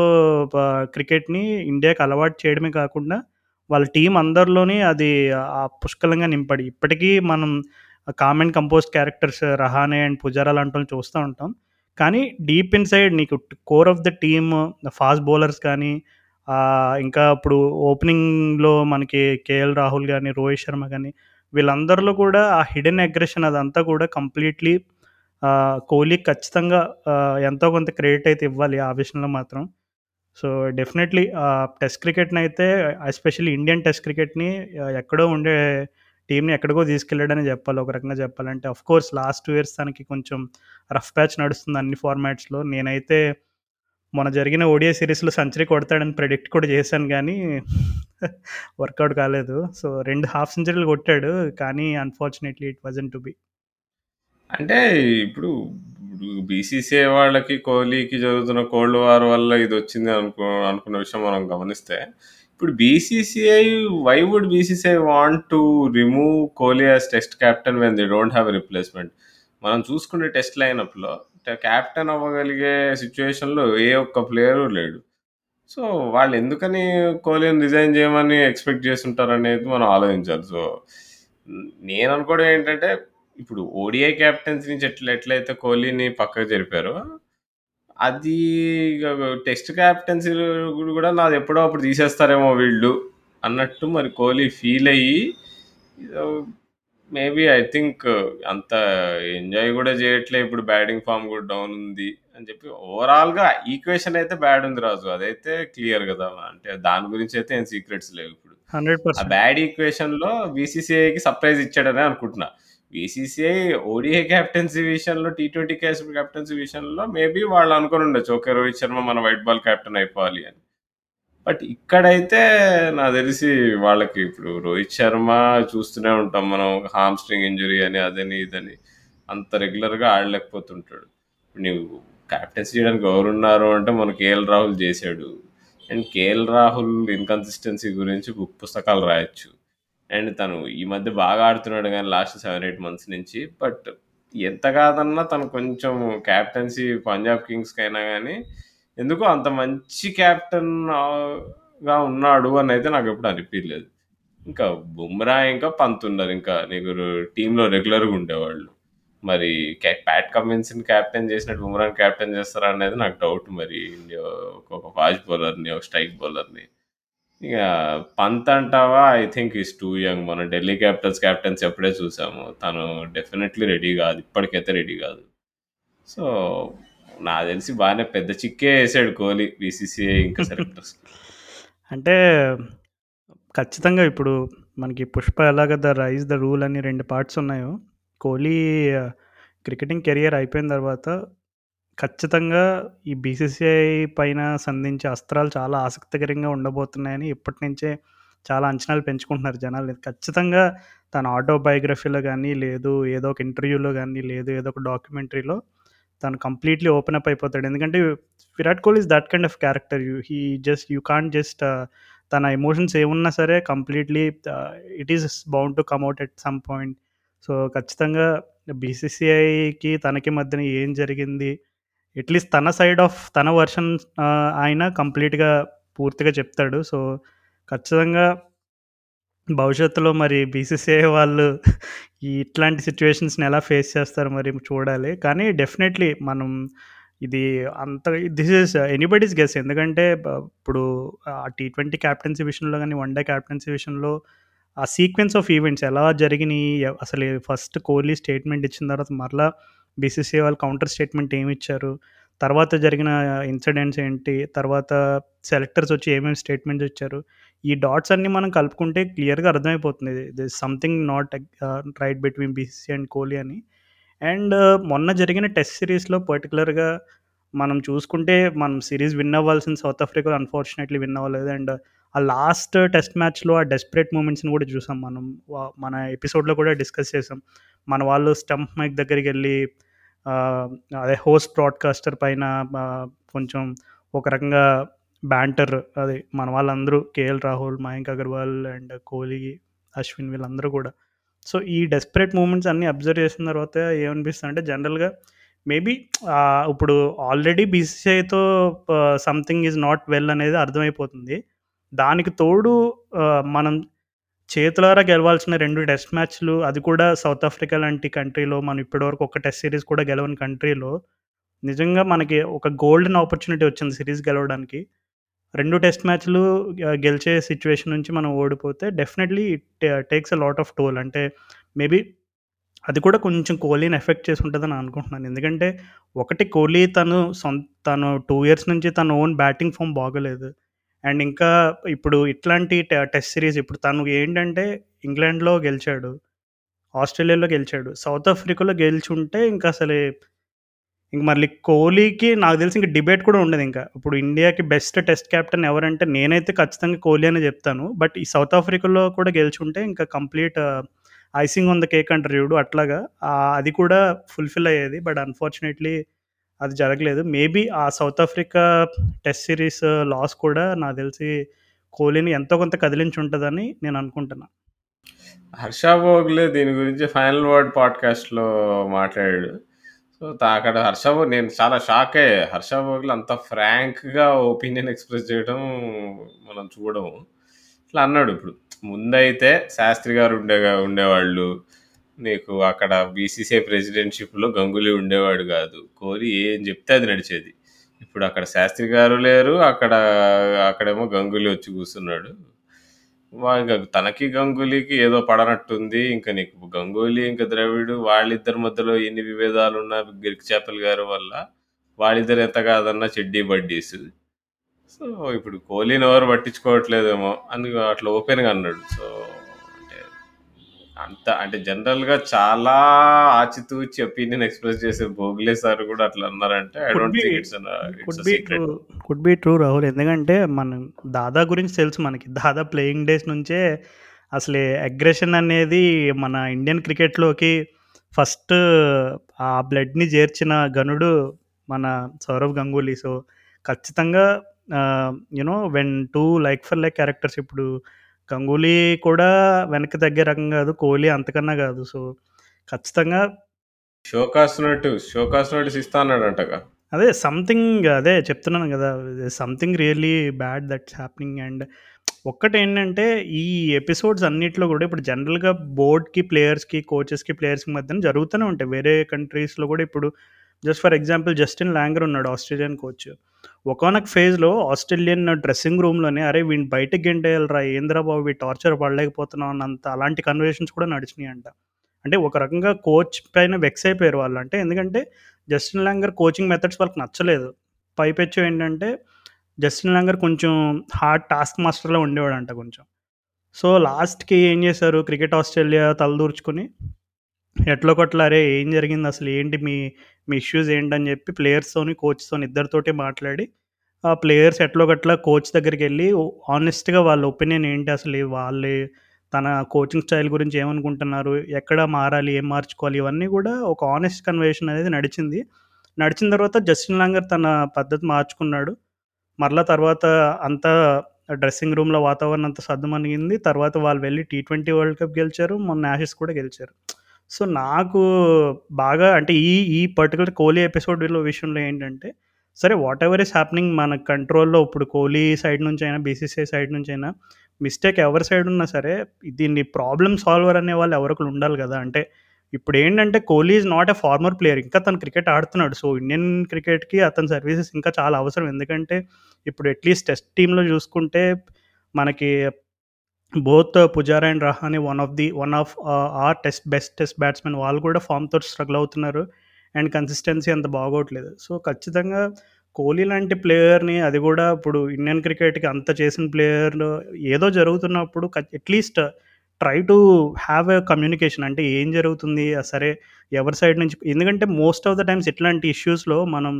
క్రికెట్‌ని ఇండియాకి అలవాటు చేయడమే కాకుండా వాళ్ళ టీం అందరిలోనే అది uh, పుష్కలంగా నింపడి ఇప్పటికీ మనం common compose characters Rahane and Pujara లాంటోళ్ళని చూస్తూ ఉంటాం. కానీ డీప్ ఇన్‌సైడ్ నీకు core of the team fast bowlers కానీ ఇంకా ఇప్పుడు ఓపెనింగ్‌లో మనకి కేఎల్ రాహుల్ కానీ రోహిత్ శర్మ కానీ వీళ్ళందరిలో కూడా ఆ హిడెన్ అగ్రెషన్ అదంతా కూడా కంప్లీట్‌లీ కోహ్లీ ఖచ్చితంగా ఎంతో కొంత క్రెడిట్ అయితే ఇవ్వాలి ఆ విషయంలో మాత్రం. సో, డెఫినెట్‌లీ టెస్ట్ క్రికెట్ని అయితే ఎస్పెషల్లీ ఇండియన్ టెస్ట్ క్రికెట్‌ని ఎక్కడో ఉండే టీంని ఎక్కడికో తీసుకెళ్ళాడనే చెప్పాలి. ఒక రకంగా చెప్పాలంటే. Of course last two years తనకి కొంచెం రఫ్ ప్యాచ్ నడుస్తుంది అన్ని ఫార్మాట్స్‌లో. నేనైతే మొన్న జరిగిన ఓడియా సిరీస్లో సెంచరీ కొడతాడని ప్రెడిక్ట్ కూడా చేశాను కానీ వర్కౌట్ కాలేదు. సో, రెండు హాఫ్ సెంచరీలు కొట్టాడు. కానీ unfortunately it wasn't to be. అంటే ఇప్పుడు బీసీసీఐ వాళ్ళకి, కోహ్లీకి జరుగుతున్న కోల్డ్ వార్ వల్ల ఇది వచ్చింది అనుకో అనుకున్న విషయం మనం గమనిస్తే, ఇప్పుడు BCCI why would BCCI want to remove Kohli as test captain when they don't have replacement? మనం చూసుకుంటే టెస్ట్ లైనప్‌లో కెప్టెన్ అవ్వగలిగే సిచ్యువేషన్లో ఏ ఒక్క ప్లేయరు లేడు. సో, వాళ్ళు ఎందుకని కోహ్లీని రిజైన్ చేయమని ఎక్స్‌పెక్ట్ చేసుంటారనేది మనం ఆలోచించాలి. సో, నేను అనుకోవడం ఏంటంటే, ఇప్పుడు ఓడిఐ క్యాప్టెన్సీ నుంచి ఎట్లా ఎట్లయితే కోహ్లీని పక్కకు జరిపారో, అది టెస్ట్ కెప్టెన్సీ కూడా నాది ఎప్పుడో అప్పుడు తీసేస్తారేమో వీళ్ళు అన్నట్టు మరి కోహ్లీ ఫీల్ అయ్యి మేబీ ఐ థింక్ అంత ఎంజాయ్ కూడా చేయట్లే ఇప్పుడు బ్యాటింగ్ ఫార్మ్ కూడా డౌన్ ఉంది అని చెప్పి ఓవరాల్‌గా ఈక్వేషన్ అయితే బ్యాడ్ ఉంది రాజు. అదైతే క్లియర్ కదా! అంటే దాని గురించి అయితే ఏం సీక్రెట్స్ లేవు ఇప్పుడు. ఆ 100% బ్యాడ్ ఈక్వేషన్‌లో బీసీసీఐకి సర్ప్రైజ్ ఇచ్చాడనే అనుకుంటున్నా. బీసీసీఐ ఓడిఐ కెప్టెన్సీ విషయంలో, టీ ట్వంటీ కేస్ కెప్టెన్సీ విషయంలో మేబీ వాళ్ళు అనుకుని ఉండొచ్చు. ఓకే. రోహిత్ శర్మ మన వైట్ బాల్ కెప్టెన్ అయిపోవాలి అని. బట్ ఇక్కడైతే నాకు తెలిసి వాళ్ళకి ఇప్పుడు రోహిత్ శర్మ చూస్తూనే ఉంటాం మనం హామ్ స్ట్రింగ్ ఇంజురీ అని, అదని, ఇదని అంత రెగ్యులర్‌గా ఆడలేకపోతుంటాడు. నీవు కెప్టెన్సీ చేయడానికి ఎవరున్నారు అంటే మన కేఎల్ రాహుల్ చేశాడు అండ్ కేఎల్ రాహుల్ ఇన్‌కన్సిస్టెన్సీ గురించి బుక్ పుస్తకాలు రాయొచ్చు. అండ్ తను ఈ మధ్య బాగా ఆడుతున్నాడు కానీ లాస్ట్ 7, 8 మంత్స్ నుంచి. బట్ ఎంత కాదన్నా తను కొంచెం కెప్టెన్సీ పంజాబ్ కింగ్స్కి అయినా కానీ ఎందుకో అంత మంచి క్యాప్టెన్గా ఉన్నాడు నాకు ఇప్పుడు అనిపించలేదు ఇంకా బుమ్రా ఇంకా పంత్ ఉన్నారు ఇంకా నీకు టీంలో రెగ్యులర్‌గా ఉండేవాళ్ళు. మరి ప్యాట్ కమిన్స్‌ని క్యాప్టెన్ చేసినట్టు బుమ్రాని క్యాప్టెన్ చేస్తారా అనేది నాకు డౌట్ మరి. ఇండియా ఒక ఫాస్ట్ బౌలర్‌ని, ఒక స్ట్రైక్ బౌలర్‌ని. ఇక పంత్ అంటావా I think is too young. మన ఢిల్లీ క్యాపిటల్స్ క్యాప్టెన్స్ ఎప్పుడే చూసాము. తను డెఫినెట్‌లీ రెడీ కాదు. ఇప్పటికైతే రెడీ కాదు. సో, నాకు తెలిసి బాగానే పెద్ద చిక్కే వేసాడు కోహ్లీ బీసీసీఐ ఇంకా సెలెక్టర్స్. అంటే ఖచ్చితంగా ఇప్పుడు మనకి 'పుష్ప' ఎలాగ 'ద రైజ్ ద రూల్' అని రెండు పార్ట్స్ ఉన్నాయో, కోహ్లీ క్రికెటింగ్ కెరియర్ అయిపోయిన తర్వాత ఖచ్చితంగా ఈ బీసీసీఐ పైన సంధించే అస్త్రాలు చాలా ఆసక్తికరంగా ఉండబోతున్నాయని ఇప్పటి నుంచే చాలా అంచనాలు పెంచుకుంటున్నారు జనాలు. ఖచ్చితంగా తన ఆటోబయోగ్రఫీలో కానీ లేదు ఏదో ఒక ఇంటర్వ్యూలో కానీ లేదు ఏదో ఒక డాక్యుమెంటరీలో తను కంప్లీట్‌లీ ఓపెన్ అప్ అయిపోతాడు. ఎందుకంటే Virat Kohli is that kind of character. You he just you can't just తన ఎమోషన్స్ ఏమున్నా సరే completely it is bound to come out at some point. So, ఖచ్చితంగా బీసీసీఐకి తనకి మధ్యన ఏం జరిగింది, అట్‌లీస్ట్ తన సైడ్ ఆఫ్ తన వెర్షన్ ఆయన కంప్లీట్‌గా పూర్తిగా చెప్తాడు. సో, ఖచ్చితంగా భవిష్యత్తులో మరి బీసీసీఐ వాళ్ళు ఇట్లాంటి సిచ్యువేషన్స్ని ఎలా ఫేస్ చేస్తారు మరి చూడాలి. కానీ డెఫినెట్‌లీ మనం ఇది అంత దిస్ ఈస్ ఎనీబడీస్ గెస్. ఎందుకంటే ఇప్పుడు ఆ టీ20 క్యాప్టెన్సీ విషయంలో కానీ వన్ డే క్యాప్టెన్సీ విషయంలో ఆ సీక్వెన్స్ ఆఫ్ ఈవెంట్స్ ఎలా జరిగినాయి అసలు ఫస్ట్ కోహ్లీ స్టేట్మెంట్ ఇచ్చిన తర్వాత మరలా బీసీసీఐ వాళ్ళు కౌంటర్ స్టేట్మెంట్ ఏమి ఇచ్చారు తర్వాత జరిగిన ఇన్సిడెంట్స్ ఏంటి, తర్వాత సెలెక్టర్స్ వచ్చి ఏమేమి స్టేట్మెంట్స్ ఇచ్చారు. ఈ డాట్స్ అన్నీ మనం కలుపుకుంటే క్లియర్‌గా అర్థమైపోతుంది. This something not right between BCC and Kohli అని. అండ్ uh, మొన్న జరిగిన టెస్ట్ సిరీస్‌లో పర్టిక్యులర్‌గా మనం చూసుకుంటే మనం సిరీస్ విన్ అవ్వాల్సిన సౌత్ ఆఫ్రికా అన్‌ఫార్చునేట్‌లీ విన్ అవ్వలేదు. అండ్ uh, ఆ లాస్ట్ టెస్ట్ మ్యాచ్‌లో ఆ డెస్పరేట్ మూమెంట్స్‌ని కూడా చూసాం మనం. మన ఎపిసోడ్‌లో కూడా డిస్కస్ చేసాం. మన వాళ్ళు స్టంప్ మైక్ దగ్గరికి వెళ్ళి అదే హోస్ట్ బ్రాడ్‌కాస్టర్ పైన కొంచెం ఒక రకంగా బ్యాంటర్ అది మన వాళ్ళందరూ 'కేఎల్ రాహుల్', 'మయాంక్ అగర్వాల్' అండ్ 'కోహ్లీ', 'అశ్విన్' వీళ్ళందరూ కూడా. సో, ఈ డెస్పరేట్ మూమెంట్స్ అన్నీ అబ్జర్వ్ చేసిన తర్వాత ఏమనిపిస్తుంది అంటే జనరల్‌గా మేబీ ఇప్పుడు ఆల్రెడీ బీసీసీఐతో సంథింగ్ ఈజ్ నాట్ వెల్ అనేది అర్థమైపోతుంది. దానికి తోడు మనం చేతులారా గెలవాల్సిన రెండు టెస్ట్ మ్యాచ్‌లు అది కూడా సౌత్ ఆఫ్రికా లాంటి కంట్రీలో మనం ఇప్పటివరకు ఒక టెస్ట్ సిరీస్ కూడా గెలవని కంట్రీలో నిజంగా మనకి ఒక గోల్డెన్ ఆపర్చునిటీ వచ్చింది సిరీస్ గెలవడానికి. రెండు టెస్ట్ మ్యాచ్‌లు గెలిచే సిచ్యువేషన్ నుంచి మనం ఓడిపోతే definitely it takes a lot of toll. అంటే మేబీ అది కూడా కొంచెం కోహ్లీని ఎఫెక్ట్ చేసి ఉంటుందని అనుకుంటున్నాను. ఎందుకంటే ఒకటి కోహ్లీ తను సొంత తను టూ ఇయర్స్ నుంచి తన ఓన్ బ్యాటింగ్ ఫామ్ బాగోలేదు. అండ్ ఇంకా ఇప్పుడు ఇట్లాంటి టె టెస్ట్ సిరీస్ ఇప్పుడు తను ఏంటంటే ఇంగ్లాండ్‌లో గెలిచాడు. ఆస్ట్రేలియాలో గెలిచాడు. సౌత్ ఆఫ్రికాలో గెలిచుంటే ఇంకా అసలు ఇంక మళ్ళీ కోహ్లీకి నాకు తెలిసి ఇంక డిబేట్ కూడా ఉండదింక. ఇప్పుడు ఇండియాకి బెస్ట్ టెస్ట్ కెప్టెన్ ఎవరంటే నేనైతే ఖచ్చితంగా కోహ్లీ అనే చెప్తాను. బట్ ఈ సౌత్ ఆఫ్రికాలో కూడా గెలిచుంటే ఇంకా complete icing on the cake అంటారు చూడు అట్లాగా అది కూడా ఫుల్‌ఫిల్ అయ్యేది. బట్ అన్‌ఫార్చునేట్‌లీ అది జరగలేదు. మేబీ ఆ South Africa test series loss కూడా నాకు తెలిసి కోహ్లీని ఎంతో కొంత కదిలించి ఉంటుందని నేను అనుకుంటున్నా. హర్ష భోగ్లే దీని గురించి 'ఫైనల్ వర్డ్' పాడ్‌కాస్ట్‌లో మాట్లాడాడు. సో, త అక్కడ హర్ష నేను చాలా షాక్ అయ్యా. హర్ష భోగ్లు అంత ఫ్రాంక్‌గా ఒపీనియన్ ఎక్స్‌ప్రెస్ చేయడం మనం చూడము. ఇట్లా అన్నాడు ఇప్పుడు. ముందైతే శాస్త్రి గారు ఉండేగా ఉండేవాళ్ళు. నీకు అక్కడ బీసీసీఐ ప్రెసిడెంట్‌షిప్‌లో గంగూలీ ఉండేవాడు కాదు. కోహ్లీ ఏం చెప్తే అది నడిచేది. ఇప్పుడు అక్కడ శాస్త్రి గారు లేరు. అక్కడ అక్కడేమో గంగూలీ వచ్చి కూర్చున్నాడు. ఇంకా తనకి గంగూలీకి ఏదో పడనట్టుంది. ఇంక నీకు గంగూలీ, ఇంకా ద్రవిడు వాళ్ళిద్దరి మధ్యలో ఎన్ని విభేదాలు ఉన్న గిరికి చేపల గారి వల్ల వాళ్ళిద్దరు ఎంత కాదన్నా చెడ్డీ బడ్డీస్. సో, ఇప్పుడు కోహ్లీని ఎవరు పట్టించుకోవట్లేదేమో అని అట్లా ఓపెన్‌గా అన్నాడు. సో, అంత అంటే జనరల్‌గా చాలా ఆచితూచి ఒపీనియన్ ఎక్స్‌ప్రెస్ చేసే భోగ్లే సార్ కూడా అట్లా అన్నారంటే I don't be think it's could be. True. Could be true Rahul. ఎందుకంటే మనం దాదా గురించి తెలుసు మనకి. దాదా ప్లేయింగ్ డేస్ నుంచే అసలు అగ్రెషన్ అనేది మన ఇండియన్ క్రికెట్‌లోకి ఫస్ట్ ఆ బ్లడ్‌ని చేర్చిన ఘనుడు మన సౌరవ్ గంగూలీ. సో, ఖచ్చితంగా ఆహ్, you know when 2 like for like characters ఇప్పుడు గంగూలీ కూడా వెనక్కి తగ్గే రకం కాదు. కోహ్లీ అంతకన్నా కాదు. సో, ఖచ్చితంగా షోకాస్ నోటు షోకాస్ నోటీస్ ఇస్తా అన్నాడంటగా. అదే సంథింగ్ అదే చెప్తున్నాను కదా! Something really bad that's happening and ఒక్కటేంటంటే ఈ ఎపిసోడ్స్ అన్నిట్లో గూడా ఇప్పుడు జనరల్‌గా బోర్డ్‌కి, ప్లేయర్స్‌కి, కోచెస్‌కి, ప్లేయర్స్‌కి మధ్యన జరుగుతూనే ఉంటాయి. వేరే కంట్రీస్‌లో గూడా ఇప్పుడు just for example Justin Langer ఉన్నాడు ఆస్ట్రేలియన్ కోచ్. ఒకనొక ఫేజ్‌లో ఆస్ట్రేలియన్ డ్రెస్సింగ్ రూమ్‌లోనే అరే! వీడిని బయటకి గెంటేయాలరా ఏందిరా బాబు టార్చర్ పడలేకపోతున్నాం అన్నంత అలాంటి కన్వర్సేషన్స్ కూడా నడిచినాయంట. అంటే ఒక రకంగా కోచ్ పైన వెక్స్ అయిపోయారు వాళ్ళు. అంటే ఎందుకంటే జస్టిన్ లాంగర్ కోచింగ్ మెథడ్స్ వాళ్ళకి నచ్చలేదు. పైపెచ్చు ఏంటంటే జస్టిన్ లాంగర్ కొంచెం హార్డ్ టాస్క్ మాస్టర్లో ఉండేవాడంట కొంచెం. సో, లాస్ట్‌కి ఏం చేశారు క్రికెట్ ఆస్ట్రేలియా తలదూర్చుకుని ఎట్లోకట్ల అరే! ఏం జరిగింది అసలు ఏంటి మీ మీ ఇష్యూస్ ఏంటని చెప్పి ప్లేయర్స్‌తోని, కోచ్‌తోని ఇద్దరితోటి మాట్లాడి ఆ ప్లేయర్స్ ఎట్లో గట్లా కోచ్ దగ్గరికి వెళ్ళి హానెస్ట్‌గా వాళ్ళ ఒపీనియన్ ఏంటి అసలు వాళ్ళు తన కోచింగ్ స్టైల్ గురించి ఏమనుకుంటున్నారు? ఎక్కడ మారాలి? ఏం మార్చుకోవాలి? ఇవన్నీ కూడా ఒక హానెస్ట్ కన్వర్జేషన్ అనేది నడిచింది. నడిచిన తర్వాత జస్టిన్ లాంగర్ తన పద్ధతి మార్చుకున్నాడు. మరలా తర్వాత అంతా డ్రెస్సింగ్ రూమ్‌లో వాతావరణం అంతా సద్దుమణిగింది. తర్వాత వాళ్ళు వెళ్ళి టీ ట్వంటీ వరల్డ్ కప్ గెలిచారు. మొన్న యాషెస్ కూడా గెలిచారు. సో, నాకు బాగా అంటే ఈ ఈ పర్టికులర్ కోహ్లీ ఎపిసోడ్‌లో విషయంలో ఏంటంటే సరే వాట్ ఎవర్ ఈస్ హ్యాపెనింగ్ మన కంట్రోల్‌లో ఇప్పుడు కోహ్లీ సైడ్ నుంచైనా, బీసీసీఐ సైడ్ నుంచి అయినా మిస్టేక్ ఎవరి సైడ్ ఉన్నా సరే దీన్ని ప్రాబ్లమ్ సాల్వర్ అనే వాళ్ళు ఒకళ్ళు ఉండాలి కదా అంటే ఇప్పుడు ఏంటంటే Kohli is not a former player. ఇంకా తను క్రికెట్ ఆడుతున్నాడు. సో, ఇండియన్ క్రికెట్‌కి అతని సర్వీసెస్ ఇంకా చాలా అవసరం. ఎందుకంటే ఇప్పుడు అట్‌లీస్ట్ టెస్ట్ టీంలో చూసుకుంటే మనకి both Pujara and Rahane one of the one of ఆ our test best test batsmen వాళ్ళు కూడా ఫార్మ్‌తో స్ట్రగుల్ అవుతున్నారు. అండ్ కన్సిస్టెన్సీ అంత బాగోట్లేదు. సో, ఖచ్చితంగా కోహ్లీ లాంటి ప్లేయర్‌ని అది కూడా ఇప్పుడు ఇండియన్ క్రికెట్‌కి అంత చేసిన ప్లేయర్ ఏదో జరుగుతున్నప్పుడు at least try to have a communication. అంటే ఏం జరుగుతుంది? సరే ఎవరి సైడ్ నుంచి ఎందుకంటే మోస్ట్ ఆఫ్ ద టైమ్స్ ఇట్లాంటి ఇష్యూస్‌లో మనం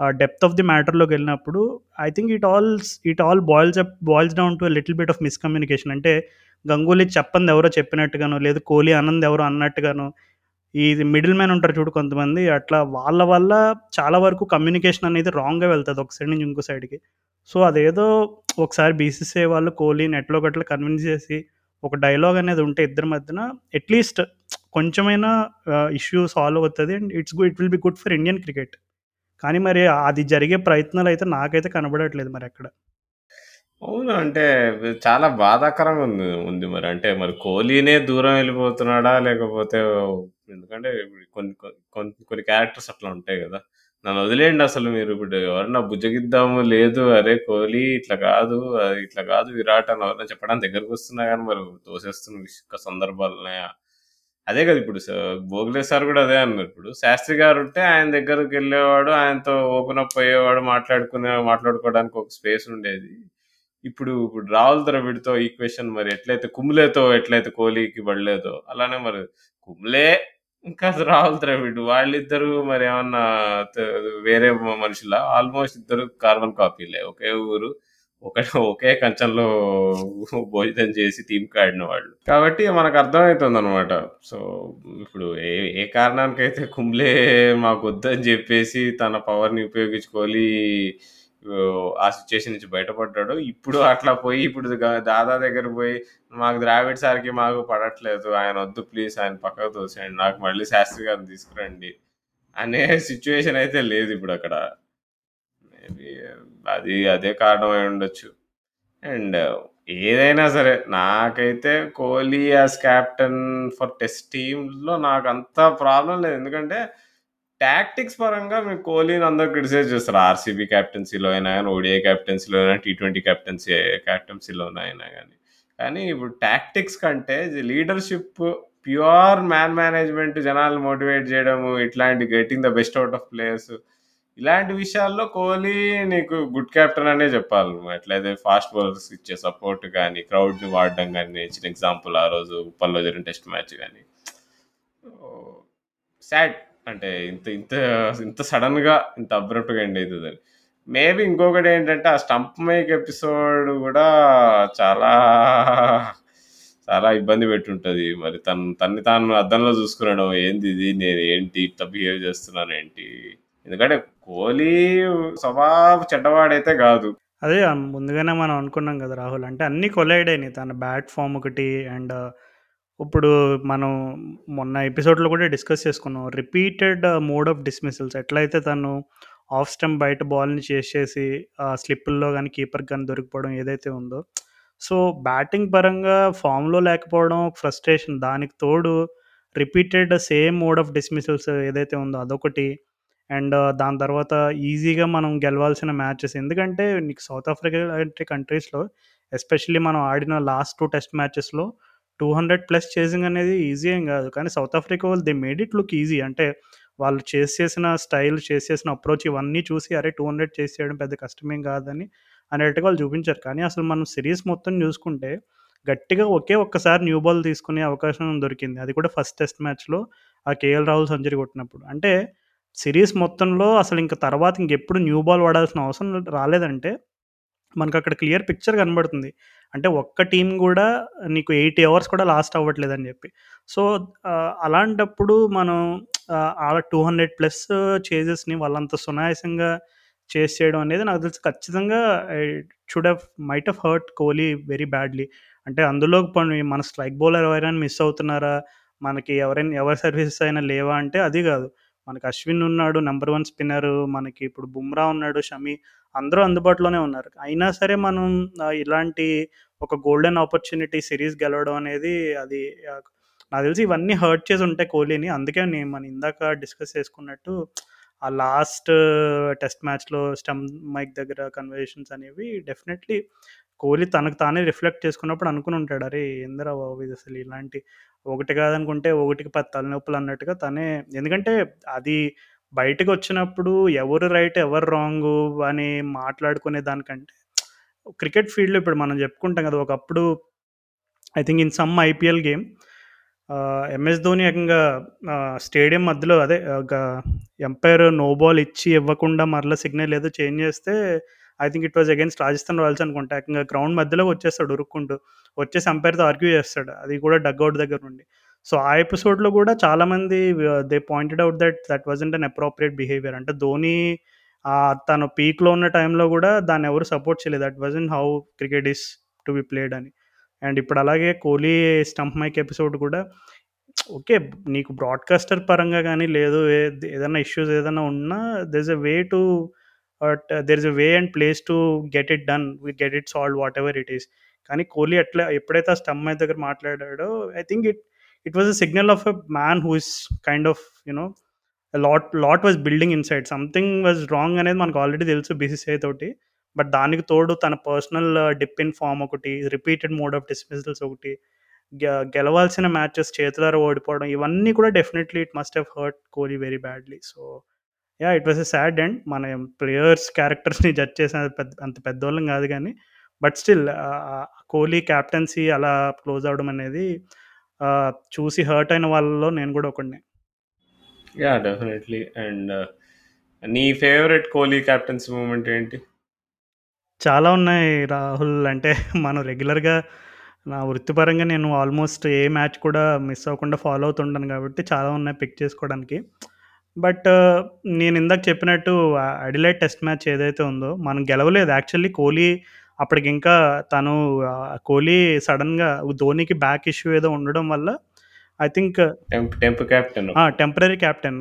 డెప్త్ ఆఫ్ ది మ్యాటర్లోకి వెళ్ళినప్పుడు I think it alls it all boils up boils down to little bit of miscommunication. అంటే గంగూలీ చెప్పంది ఎవరో చెప్పినట్టుగానో, లేదు కోహ్లీ అనంది ఎవరో అన్నట్టుగానో, ఇది మిడిల్ మ్యాన్ ఉంటారు చూడు కొంతమంది అట్లా వాళ్ళ వల్ల చాలా వరకు కమ్యూనికేషన్ అనేది రాంగ్‌గా వెళ్తుంది ఒక సైడ్ నుంచి ఇంకో సైడ్‌కి. సో, అదేదో ఒకసారి బీసీసీఐ వాళ్ళు కోలీ నెట్లో గట్ల కన్విన్స్ చేసి ఒక డైలాగ్ అనేది ఉంటే ఇద్దరి మధ్యన అట్‌లీస్ట్ కొంచెమైనా ఇష్యూ సాల్వ్ అవుతుంది and it's good it will be good for Indian cricket. కానీ మరి అది జరిగే ప్రయత్నాలు అయితే నాకైతే కనబడట్లేదు మరి అక్కడ అవును. అంటే చాలా బాధాకరంగా ఉంది ఉంది మరి. అంటే మరి కోహ్లీనే దూరం వెళ్ళిపోతున్నాడా? లేకపోతే ఎందుకంటే కొన్ని కొన్ని కొన్ని క్యారెక్టర్స్ అట్లా ఉంటాయి కదా నన్ను వదిలేయండి అసలు మీరు ఇప్పుడు ఎవరన్నా బుజ్జగిద్దాము లేదు అరే కోహ్లీ ఇట్లా కాదు, అది ఇట్లా కాదు విరాట్ అని ఎవరన్నా చెప్పడానికి దగ్గరకొస్తున్నా కానీ మరి తోసేస్తున్న సందర్భాలు సందర్భాలున్నాయా? అదే కదా ఇప్పుడు స భోగ్లే సార్ కూడా అదే అన్నారు. ఇప్పుడు శాస్త్రి గారు ఉంటే ఆయన దగ్గరికెళ్ళేవాడు. ఆయనతో ఓపెన్ అప్ అయ్యేవాడు. మాట్లాడుకునే మాట్లాడుకోవడానికి ఒక స్పేస్ ఉండేది. ఇప్పుడు ఇప్పుడు రాహుల్ ద్రవిడ్‌తో ఈక్వేషన్ మరి ఎట్లయితే కుమ్లేతో ఎట్లయితే కోహ్లీకి పడలేదో అలానే మరి కుమ్లే ఇంకా రాహుల్ ద్రవిడ్ వాళ్ళిద్దరూ మరి ఏమన్నా త వేరే మ మనుషులా? ఆల్మోస్ట్ ఇద్దరు కార్బన్ కాపీలే. ఒకే ఊరు ఒక ఒకే కంచంలో భోజనం చేసి టీమ్‌కి ఆడిన వాళ్ళు. కాబట్టి మనకు అర్థమైతుందనమాట. సో, ఇప్పుడు ఏ ఏ కారణానికైతే కుంబ్లే మాకొద్దని చెప్పేసి తన పవర్‌ని ఉపయోగించుకోవాలి ఆ సిట్యుయేషన్ నుంచి బయటపడ్డాడు ఇప్పుడు అట్లా పోయి ఇప్పుడు దాదా దగ్గర పోయి మాకు ద్రావిడ్ సార్‌కి మాకు పడట్లేదు. ఆయన వద్దు ప్లీజ్ ఆయన పక్కకు తోసేయండి. నాకు మళ్ళీ శాస్త్రి గారిని తీసుకురండి. అనే సిచ్యువేషన్ అయితే లేదు ఇప్పుడక్కడ. మేబీ అది అదే కారణం అయి ఉండొచ్చు అండ్ ఏదైనా సరే నాకైతే Kohli as captain for test టీమ్లో నాకు అంత ప్రాబ్లం లేదు. ఎందుకంటే టాక్టిక్స్ పరంగా మీరు కోహ్లీని అందరూ క్రిటిసైజ్ చేస్తారు. ఆర్‌సీబీ కెప్టెన్సీలో అయినా కానీ ఓడిఐ కెప్టెన్సీలో అయినా, టీ20 కెప్టెన్సీ కెప్టెన్సీలోనో అయినా కానీ కానీ ఇప్పుడు టాక్టిక్స్ కంటే లీడర్‌షిప్, ప్యూర్ మ్యాన్ మేనేజ్‌మెంట్ జనాలు మోటివేట్ చేయడము, ఇట్లాంటి getting the best out of players ఇలాంటి విషయాల్లో కోహ్లీ నీకు గుడ్ కెప్టెన్ అనే చెప్పాలి. నువ్వు ఎట్లయితే ఫాస్ట్ బౌలర్స్ ఇచ్చే సపోర్ట్ కానీ క్రౌడ్‌ని వాడడం కానీ ఇచ్చిన ఎగ్జాంపుల్ ఆ రోజు ఉప్పల్లో జరిగిన టెస్ట్ మ్యాచ్ కానీ సాడ్. అంటే ఇంత ఇంత ఇంత సడన్గా ఇంత అబ్రప్ట్‌గా ఎండ్ అయితదని. మేబీ ఇంకొకటేంటంటే ఆ స్టంప్ మేక్ ఎపిసోడ్ గూడా చాలా చాలా ఇబ్బంది పెట్టుంటది. మరి తను తన్ని తాను అద్దంలో చూసుకునడం ఏందిది? నేను ఏంటి ఇట్లా బిహేవ్ చేస్తున్నానేంటి? ఎందుకంటే కోహ్లీ స్వభావ చెడ్డవాడైతే గాదు. అదే ముందుగానే మనం అనుకున్నాం కదా రాహుల్. అంటే అన్నీ కొలైడ్ అయినాయి. తన బ్యాట్ ఫార్మ్ ఒకటి అండ్ ఇప్పుడు మనం మొన్న ఎపిసోడ్‌లో కూడా డిస్కస్ చేసుకున్నాం. రిపీటెడ్ మోడ్ ఆఫ్ డిస్మిసల్స్ ఎట్లయితే తను ఆఫ్ స్టంప్ బయట బాల్‌ని చేసేసి స్లిప్పుల్లో కానీ కీపర్ కానీ దొరికిపోవడం ఏదైతే ఉందో సో, బ్యాటింగ్ పరంగా ఫామ్‌లో లేకపోవడం ఫ్రస్ట్రేషన్. దానికి తోడు repeated same mode of dismissals ఏదైతే ఉందో అదొకటి. అండ్ దాని తర్వాత ఈజీగా మనం గెలవాల్సిన మ్యాచెస్. ఎందుకంటే నీకు సౌత్ ఆఫ్రికా లాంటి కంట్రీస్‌లో ఎస్పెషల్లీ మనం ఆడిన లాస్ట్ టూ టెస్ట్ మ్యాచెస్‌లో 200 ప్లస్ చేసింగ్ అనేది ఈజీ ఏం కాదు కానీ సౌత్ ఆఫ్రికా వాళ్ళు they made it look easy. అంటే వాళ్ళు చేస్ చేసిన స్టైల్, చేస్ చేసిన అప్రోచ్ ఇవన్నీ చూసి అరే! టూ హండ్రెడ్ చేసి చేయడం పెద్ద కష్టమేం కాదని అనేట్టుగా వాళ్ళు చూపించారు. కానీ అసలు మనం సిరీస్ మొత్తం చూసుకుంటే గట్టిగా ఒకే ఒక్కసారి న్యూ బాల్ తీసుకునే అవకాశం దొరికింది. అది కూడా ఫస్ట్ టెస్ట్ మ్యాచ్‌లో ఆ కేఎల్ రాహుల్ సెంచరీ కొట్టినప్పుడు. అంటే సిరీస్ మొత్తంలో అసలు ఇంక తర్వాత ఇంకెప్పుడు న్యూ బాల్ వాడాల్సిన అవసరం రాలేదంటే మనకు అక్కడ క్లియర్ పిక్చర్ కనబడుతుంది. అంటే ఒక్క టీం కూడా నీకు 80 అవర్స్ కూడా లాస్ట్ అవ్వట్లేదని చెప్పి సో, అలాంటప్పుడు మనం ఆహ్, ఆ 200 ప్లస్ చేజెస్‌ని వాళ్ళంత సునాయాసంగా చేస్ చేయడం అనేది నాకు తెలిసి ఖచ్చితంగా should have might of hurt Kohli very badly. అంటే అందులో పని మన స్ట్రైక్ బౌలర్ ఎవరైనా మిస్ అవుతున్నారా? మనకి ఎవరైనా ఎవరి సర్వీసెస్ అయినా లేవా అంటే అది కాదు మనకి అశ్విన్ ఉన్నాడు నెంబర్ వన్ స్పిన్నర్ మనకి ఇప్పుడు బుమ్రా ఉన్నాడు, షమి అందరూ అందుబాటులోనే ఉన్నారు. అయినా సరే మనం ఇలాంటి ఒక గోల్డెన్ ఆపర్చునిటీ సిరీస్ గెలవడం అనేది అది నాకు తెలిసి ఇవన్నీ హర్ట్ చేసి ఉంటాయి కోహ్లీని. అందుకే నేను మనం ఇందాక డిస్కస్ చేసుకున్నట్టు ఆ లాస్ట్ టెస్ట్ మ్యాచ్‌లో స్టమ్ మైక్ దగ్గర కన్వర్జేషన్స్ అనేవి డెఫినెట్‌లీ కోహ్లీ తనకు తానే రిఫ్లెక్ట్ చేసుకున్నప్పుడు అనుకుని ఉంటాడు. అరే! ఏందిరా బాబు ఇది అసలు ఇలాంటి ఒకటి కాదనుకుంటే ఒకటికి పది తలనొప్పులు అన్నట్టుగా తనే ఎందుకంటే అది బయటకు వచ్చినప్పుడు ఎవరు రైట్, ఎవరు రాంగు అని మాట్లాడుకునే దానికంటే క్రికెట్ ఫీల్డ్‌లో ఇప్పుడు మనం చెప్పుకుంటాం కదా! ఒకప్పుడు I think in some IPL game MS Dhoni ఏకంగా స్టేడియం మధ్యలో అదే ఒక ఎంపైర్ నో బాల్ ఇచ్చి ఇవ్వకుండా మరలా సిగ్నల్ ఏదో చేంజ్ చేస్తే I think it was against Rajasthan Royals అనుకుంటా. ఇంకా గ్రౌండ్ మధ్యలో వచ్చేస్తాడు ఉరుక్కుంటూ. వచ్చేసి అంపైర్‌తో ఆర్గ్యూ చేస్తాడు. అది కూడా డగ్అవుట్ దగ్గర నుండి. సో, ఆ ఎపిసోడ్‌లో కూడా చాలామంది they pointed out that that was wasn't inappropriate behaviour. అంటే ధోని తను పీక్‌లో ఉన్న టైంలో కూడా దాన్ని ఎవరు సపోర్ట్ చేయలేదు. That wasn't how cricket is to be played అని. అండ్ ఇప్పుడు అలాగే కోహ్లీ స్టంప్ మైక్ ఎపిసోడ్ కూడా ఓకే. నీకు బ్రాడ్‌కాస్టర్ పరంగా కానీ లేదు ఏదైనా ఇష్యూస్ ఏదైనా ఉన్నా there's a way to but there is a way and place to get it done. We get it solved whatever it is. కానీ కోహ్లీ ఎట్లా ఎప్పుడైతే ఆ స్టంప్ దగ్గర మాట్లాడాడో I think it it was a signal of a man who is kind of you know lot lot was building inside. Something was wrong అనేది మనకు ఆల్రెడీ తెలుసు బీసీసీఐ తోటి. బట్ దానికి తోడు తన పర్సనల్ డిప్ ఇన్ ఫార్మ్ ఒకటి, రిపీటెడ్ మోడ్ ఆఫ్ డిస్మిసల్స్ ఒకటి, గె గెలవాల్సిన మ్యాచెస్ చేతులారా ఓడిపోవడం ఇవన్నీ కూడా definitely it must have hurt Kohli very badly. So, yeah! It was a sad end. మనం ప్లేయర్స్ క్యారెక్టర్స్‌ని జడ్జ్ చేసే పెద్ద అంత పెద్దోళ్ళం కాదు గానీ, బట్ స్టిల్ కోహ్లీ కెప్టెన్సీ అలా క్లోజ్ అవ్వడం అనేది చూసి హర్ట్ అయిన వాళ్ళలో నేను కూడా ఒకడినే. యాహ్! డెఫినెట్‌లీ. అండ్ నీ ఫేవరెట్ కోహ్లీ కెప్టెన్సీ మూమెంట్ ఏంటి? చాలా ఉన్నాయి రాహుల్. అంటే మనం రెగ్యులర్‌గా నా వృత్తిపరంగా నేను ఆల్మోస్ట్ ఏ మ్యాచ్ కూడా మిస్ అవ్వకుండా ఫాలో అవుతుంటాను కాబట్టి చాలా ఉన్నాయి పిక్ చేసుకోవడానికి. బట్ నేను ఇందాక చెప్పినట్టు ఆహ్, అడిలైడ్ టెస్ట్ మ్యాచ్ ఏదైతే ఉందో మనం గెలవలేదు. యాక్చువల్లీ కోహ్లీ అప్పటికింకా తను ఆహ్, కోహ్లీ సడెన్‌గా ధోనికి బ్యాక్ ఇష్యూ ఏదో ఉండడం వల్ల I think temp temp captain. ఆ! Temporary captain.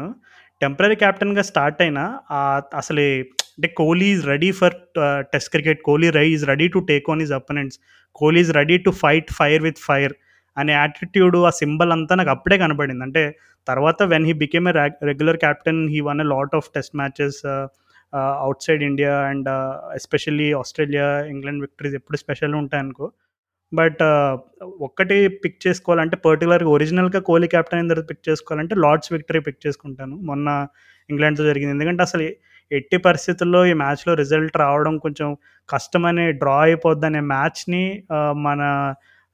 టెంపరరీ కెప్టెన్‌గా స్టార్ట్ అయినా ఆహ్, అసలే అంటే Kohli is ready for ah, test cricket. Kohli rye is ready to take on his opponents. Kohli is ready to fight fire with fire అనే యాటిట్యూడ్ ఆ సింబల్ అంతా నాకు అప్పుడే కనపడింది. అంటే తర్వాత when he became a regular captain he won a lot of test matches outside India and especially Australia, England victories ఎప్పుడు స్పెషల్‌గా ఉంటాయనుకో. బట్ ఒక్కటి పిక్ చేసుకోవాలంటే పర్టికులర్గా ఒరిజినల్‌గా కోహ్లీ క్యాప్టెన్ అయిన తర్వాత పిక్ చేసుకోవాలంటే లార్డ్స్ విక్టరీ పిక్ చేసుకుంటాను. మొన్న ఇంగ్లాండ్‌తో జరిగింది. ఎందుకంటే అసలు ఎట్టి పరిస్థితుల్లో ఈ మ్యాచ్‌లో రిజల్ట్ రావడం కొంచెం కష్టమని డ్రా అయిపోద్దనే మ్యాచ్‌ని uh, మన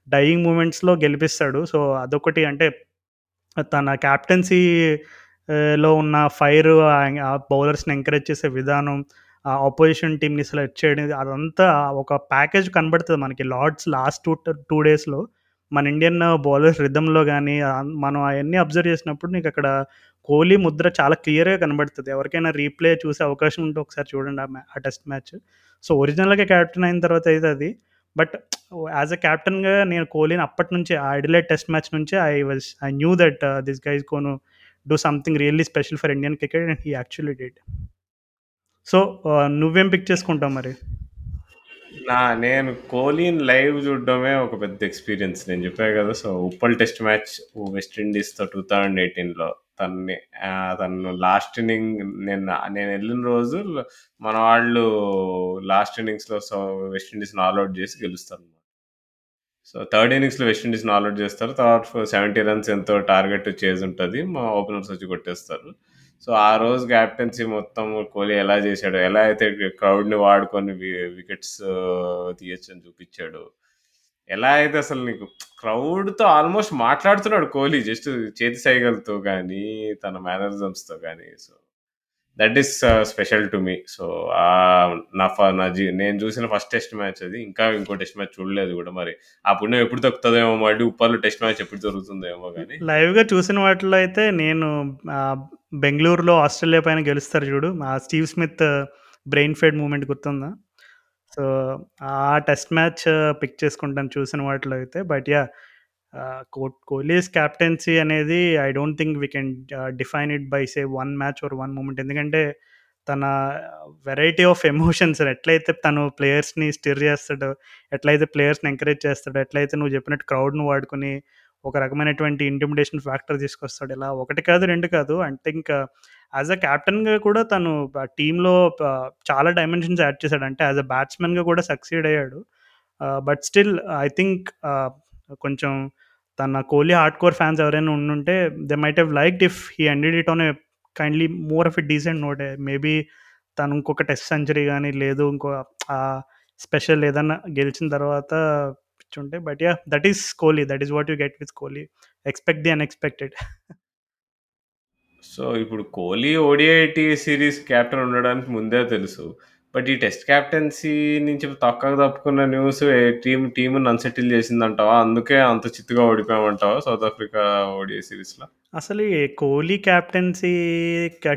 డైయింగ్ మూమెంట్స్‌లో గెలిపిస్తాడు. సో, అదొకటి అంటే తన కెప్టెన్సీ లో ఉన్న ఫైర్ ఆ బౌలర్స్‌ని ఎంకరేజ్ చేసే విధానం, ఆ ఆపోజిషన్ టీమ్‌ని సెలెక్ట్ చేయడం అదంతా ఒక ప్యాకేజ్ కనబడుతుంది మనకి. లార్డ్స్ లాస్ట్ టూ టూ డేస్‌లో మన ఇండియన్ బౌలర్స్ రిధంలో కానీ మనం అవన్నీ అబ్జర్వ్ చేసినప్పుడు నీకు అక్కడ కోహ్లీ ముద్ర చాలా క్లియర్‌గా కనబడుతుంది ఎవరికైనా రీప్లే చూసే అవకాశం ఉంటే ఒకసారి చూడండి ఆ ఆ టెస్ట్ మ్యాచ్. సో, ఒరిజినల్‌గా క్యాప్టెన్ అయిన తర్వాత అయితే అది. బట్ యాస్ ఎ క్యాప్టెన్గా నేను కోహ్లీని అప్పటి నుంచి ఆ అడిలైడ్ టెస్ట్ మ్యాచ్ నుంచి I was I knew that this guy's gonna do something really special for Indian cricket and he actually did. So, నువ్వేం పిక్ చేసుకుంటావు మరి? నా నేను కోహ్లీని లైవ్ చూడడమే ఒక పెద్ద ఎక్స్‌పీరియన్స్. నేను చెప్పాను కదా! So, Uppal test match West ఇండీస్‌తో 2018లో తనని తను లాస్ట్ ఇన్నింగ్ నేను నేను వెళ్ళిన రోజు మన వాళ్ళు లాస్ట్ ఇన్నింగ్స్‌లో సో, వెస్ట్ ఇండీస్‌ని చేసి గెలుస్తారు. సో, థర్డ్ ఇన్నింగ్స్‌లో వెస్ట్ ఆల్అౌట్ చేస్తారు. తర్వాత 70 రన్స్ ఎంతో టార్గెట్ చేజ్ ఉంటుంది మా ఓపెనర్స్ వచ్చి కొట్టేస్తారు. సో, ఆ రోజు క్యాప్టెన్సీ మొత్తం కోహ్లీ ఎలా చేశాడో, ఎలా అయితే క్రౌడ్‌ని వాడుకొని వికెట్స్ తీయచ్చని చూపించాడు ఎలా అయితే అసలు నీకు క్రౌడ్‌తో ఆల్మోస్ట్ మాట్లాడుతున్నాడు కోహ్లీ జస్ట్ చేతి సైగలతో కానీ తన మేనరిజమ్స్‌తో కానీ so, that is special to me. So, నా నా జీ నేను చూసిన ఫస్ట్ టెస్ట్ మ్యాచ్ అది. ఇంకా ఇంకో టెస్ట్ మ్యాచ్ చూడలేదు కూడా మరి. ఆ పుణ్యం ఎప్పుడు తగ్గుతుందేమో మళ్ళీ ఉప్పల్లో టెస్ట్ మ్యాచ్ ఎప్పుడు జరుగుతుందేమో కానీ లైవ్‌గా చూసిన వాటిలో అయితే నేను బెంగళూరులో ఆస్ట్రేలియా పైన గెలుస్తారు చూడు. Steve Smith brain fade moment గుర్తుందా? సో, ఆ టెస్ట్ మ్యాచ్ పిక్ చేసుకుంటాను చూసిన వాటిలో అయితే. బట్ యా కో కోహ్లీస్ క్యాప్టెన్సీ అనేది I don't think we can define it by say one match or one moment. ఎందుకంటే తన వెరైటీ ఆఫ్ ఎమోషన్స్ ఎట్లయితే తను ప్లేయర్స్‌ని స్టిర్ చేస్తాడో, ఎట్లయితే ప్లేయర్స్‌ని ఎంకరేజ్ చేస్తాడో, ఎట్లయితే నువ్వు చెప్పినట్టు క్రౌడ్ను వాడుకొని ఒక రకమైనటువంటి ఇంటిమిడేషన్ ఫ్యాక్టర్ తీసుకొస్తాడు. ఇలా ఒకటి కాదు, రెండు కాదు. అంటే థింక్ యాస్ అ కెప్టెన్‌గా కూడా తను టీంలో చాలా డైమెన్షన్స్ యాడ్ చేశాడు. అంటే యాస్ ఎ బ్యాట్స్‌మెన్‌గా కూడా సక్సీడ్ అయ్యాడు. బట్ స్టిల్ ఐ థింక్ కొంచెం తన కోహ్లీ హార్డ్ కోర్ ఫ్యాన్స్ ఎవరైనా ఉండుంటే they might have liked if he ended it on a kindly more of a decent note. Maybe తను ఇంకొక టెస్ట్ సెంచరీ కానీ లేదు ఇంకో స్పెషల్ ఏదన్నా గెలిచిన తర్వాత ఇచ్చుంటే. But yeah that is Kohli. That is what you get with Kohli. Expect the unexpected. So, ఇప్పుడు కోహ్లీ ఓడిఐటి సిరీస్ క్యాప్టెన్ కెప్టెన్ ఉండడానికి ముందే తెలుసు. బట్ ఈ టెస్ట్ కెప్టెన్సీ నుంచి పక్కకు తప్పుకున్న న్యూస్ టీమ్ టీమ్‌ని అన్‌సెటిల్ చేసిందంటావా? అందుకే అంత చిత్తుగా ఓడిపోయామంటావా సౌత్ ఆఫ్రికా ఓడిఐ సిరీస్లో అసలు కోహ్లీ క్యాప్టెన్సీ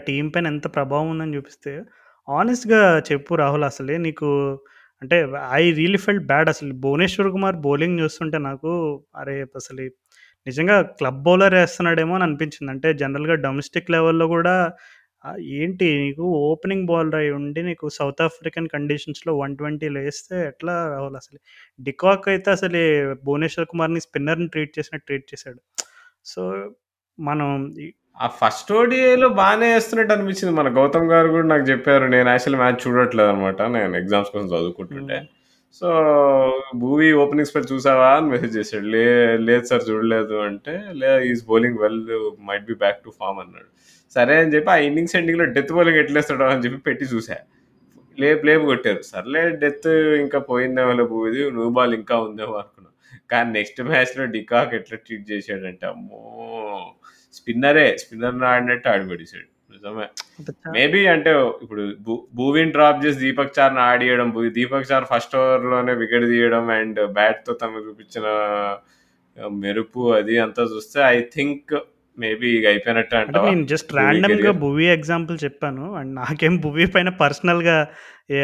టీం పైన ఎంత ప్రభావం ఉందని చూపిస్తే, ఆనెస్ట్గా చెప్పు రాహుల్ అసలే నీకు అంటే ఐ రియలీ ఫెల్ట్ బ్యాడ్ అసలు. భువనేశ్వర్ కుమార్ బౌలింగ్ చూస్తుంటే నాకు అరే! అసలు నిజంగా క్లబ్ బౌలర్ ఏస్తున్నాడేమో అని అనిపించింది. అంటే జనరల్‌గా డొమెస్టిక్ లెవెల్‌లో కూడా ఏంటి నీకు ఓపెనింగ్ బౌలర్ అయ్యి ఉండి నీకు సౌత్ ఆఫ్రికన్ కండిషన్స్‌లో 120 ఏస్తే ఎట్లా రాహుల్ అసలు. డికాక్ అయితే అసలు భువనేశ్వర్ కుమార్‌ని స్పిన్నర్‌ని ట్రీట్ చేసినట్టు ట్రీట్ చేశాడు. సో, మనం ఆ ఫస్ట్ ఓడిఐలో బానే ఏస్తున్నట్టు అనిపించింది. మన గౌతమ్ గారు కూడా నాకు చెప్పారు. నేను యాక్చువల్లీ మ్యాచ్ చూడట్లేదనమాట. నేను ఎగ్జామ్స్ కోసం చదువుకుంటుండే. సో, మూవీ ఓపెనింగ్ స్పెల్ చూసావా? అని మెసేజ్ చేసాడు. లే లేదు సార్ చూడలేదు అంటే, లే is bowling well might be back to form అన్నాడు. సరే అని చెప్పి ఆ ఇన్నింగ్స్ ఎండింగ్‌లో డెత్ బౌలింగ్ ఎట్లేస్తాడో అని చెప్పి పెట్టి చూసా. లేపు లేపు కొట్టారు. సర్లే డెత్ ఇంకా పోయిందేమోలే భూమిది న్యూ బాల్ ఇంకా ఉందేమో అనుకున్నా. కానీ నెక్స్ట్ మ్యాచ్‌లో డికాక్ ఎట్లా ట్రీట్ చేశాడంటే అమ్మో! స్పిన్నరే స్పిన్నర్‌ని ఆడినట్టు ఆడిపడేసాడు. నిజమే. మేబీ అంటే ఇప్పుడు భువిని డ్రాప్ చేసి దీపక్ చార్‌ని ఆడియడం. దీపక్ చార్ ఫస్ట్ ఓవర్‌లోనే వికెట్ తీయడం అండ్ బ్యాట్‌తో తను చూపించిన ఆహ్, మెరుపు అది అంతా చూస్తే ఐ థింక్ మేబీ అయిపోయినట్టే అంటే? నేను జస్ట్ ర్యాండమ్‌గా కెరియర్? భువి ఎగ్జాంపుల్ చెప్పాను. అండ్ నాకేం భువి పైన పర్సనల్‌గా ఏ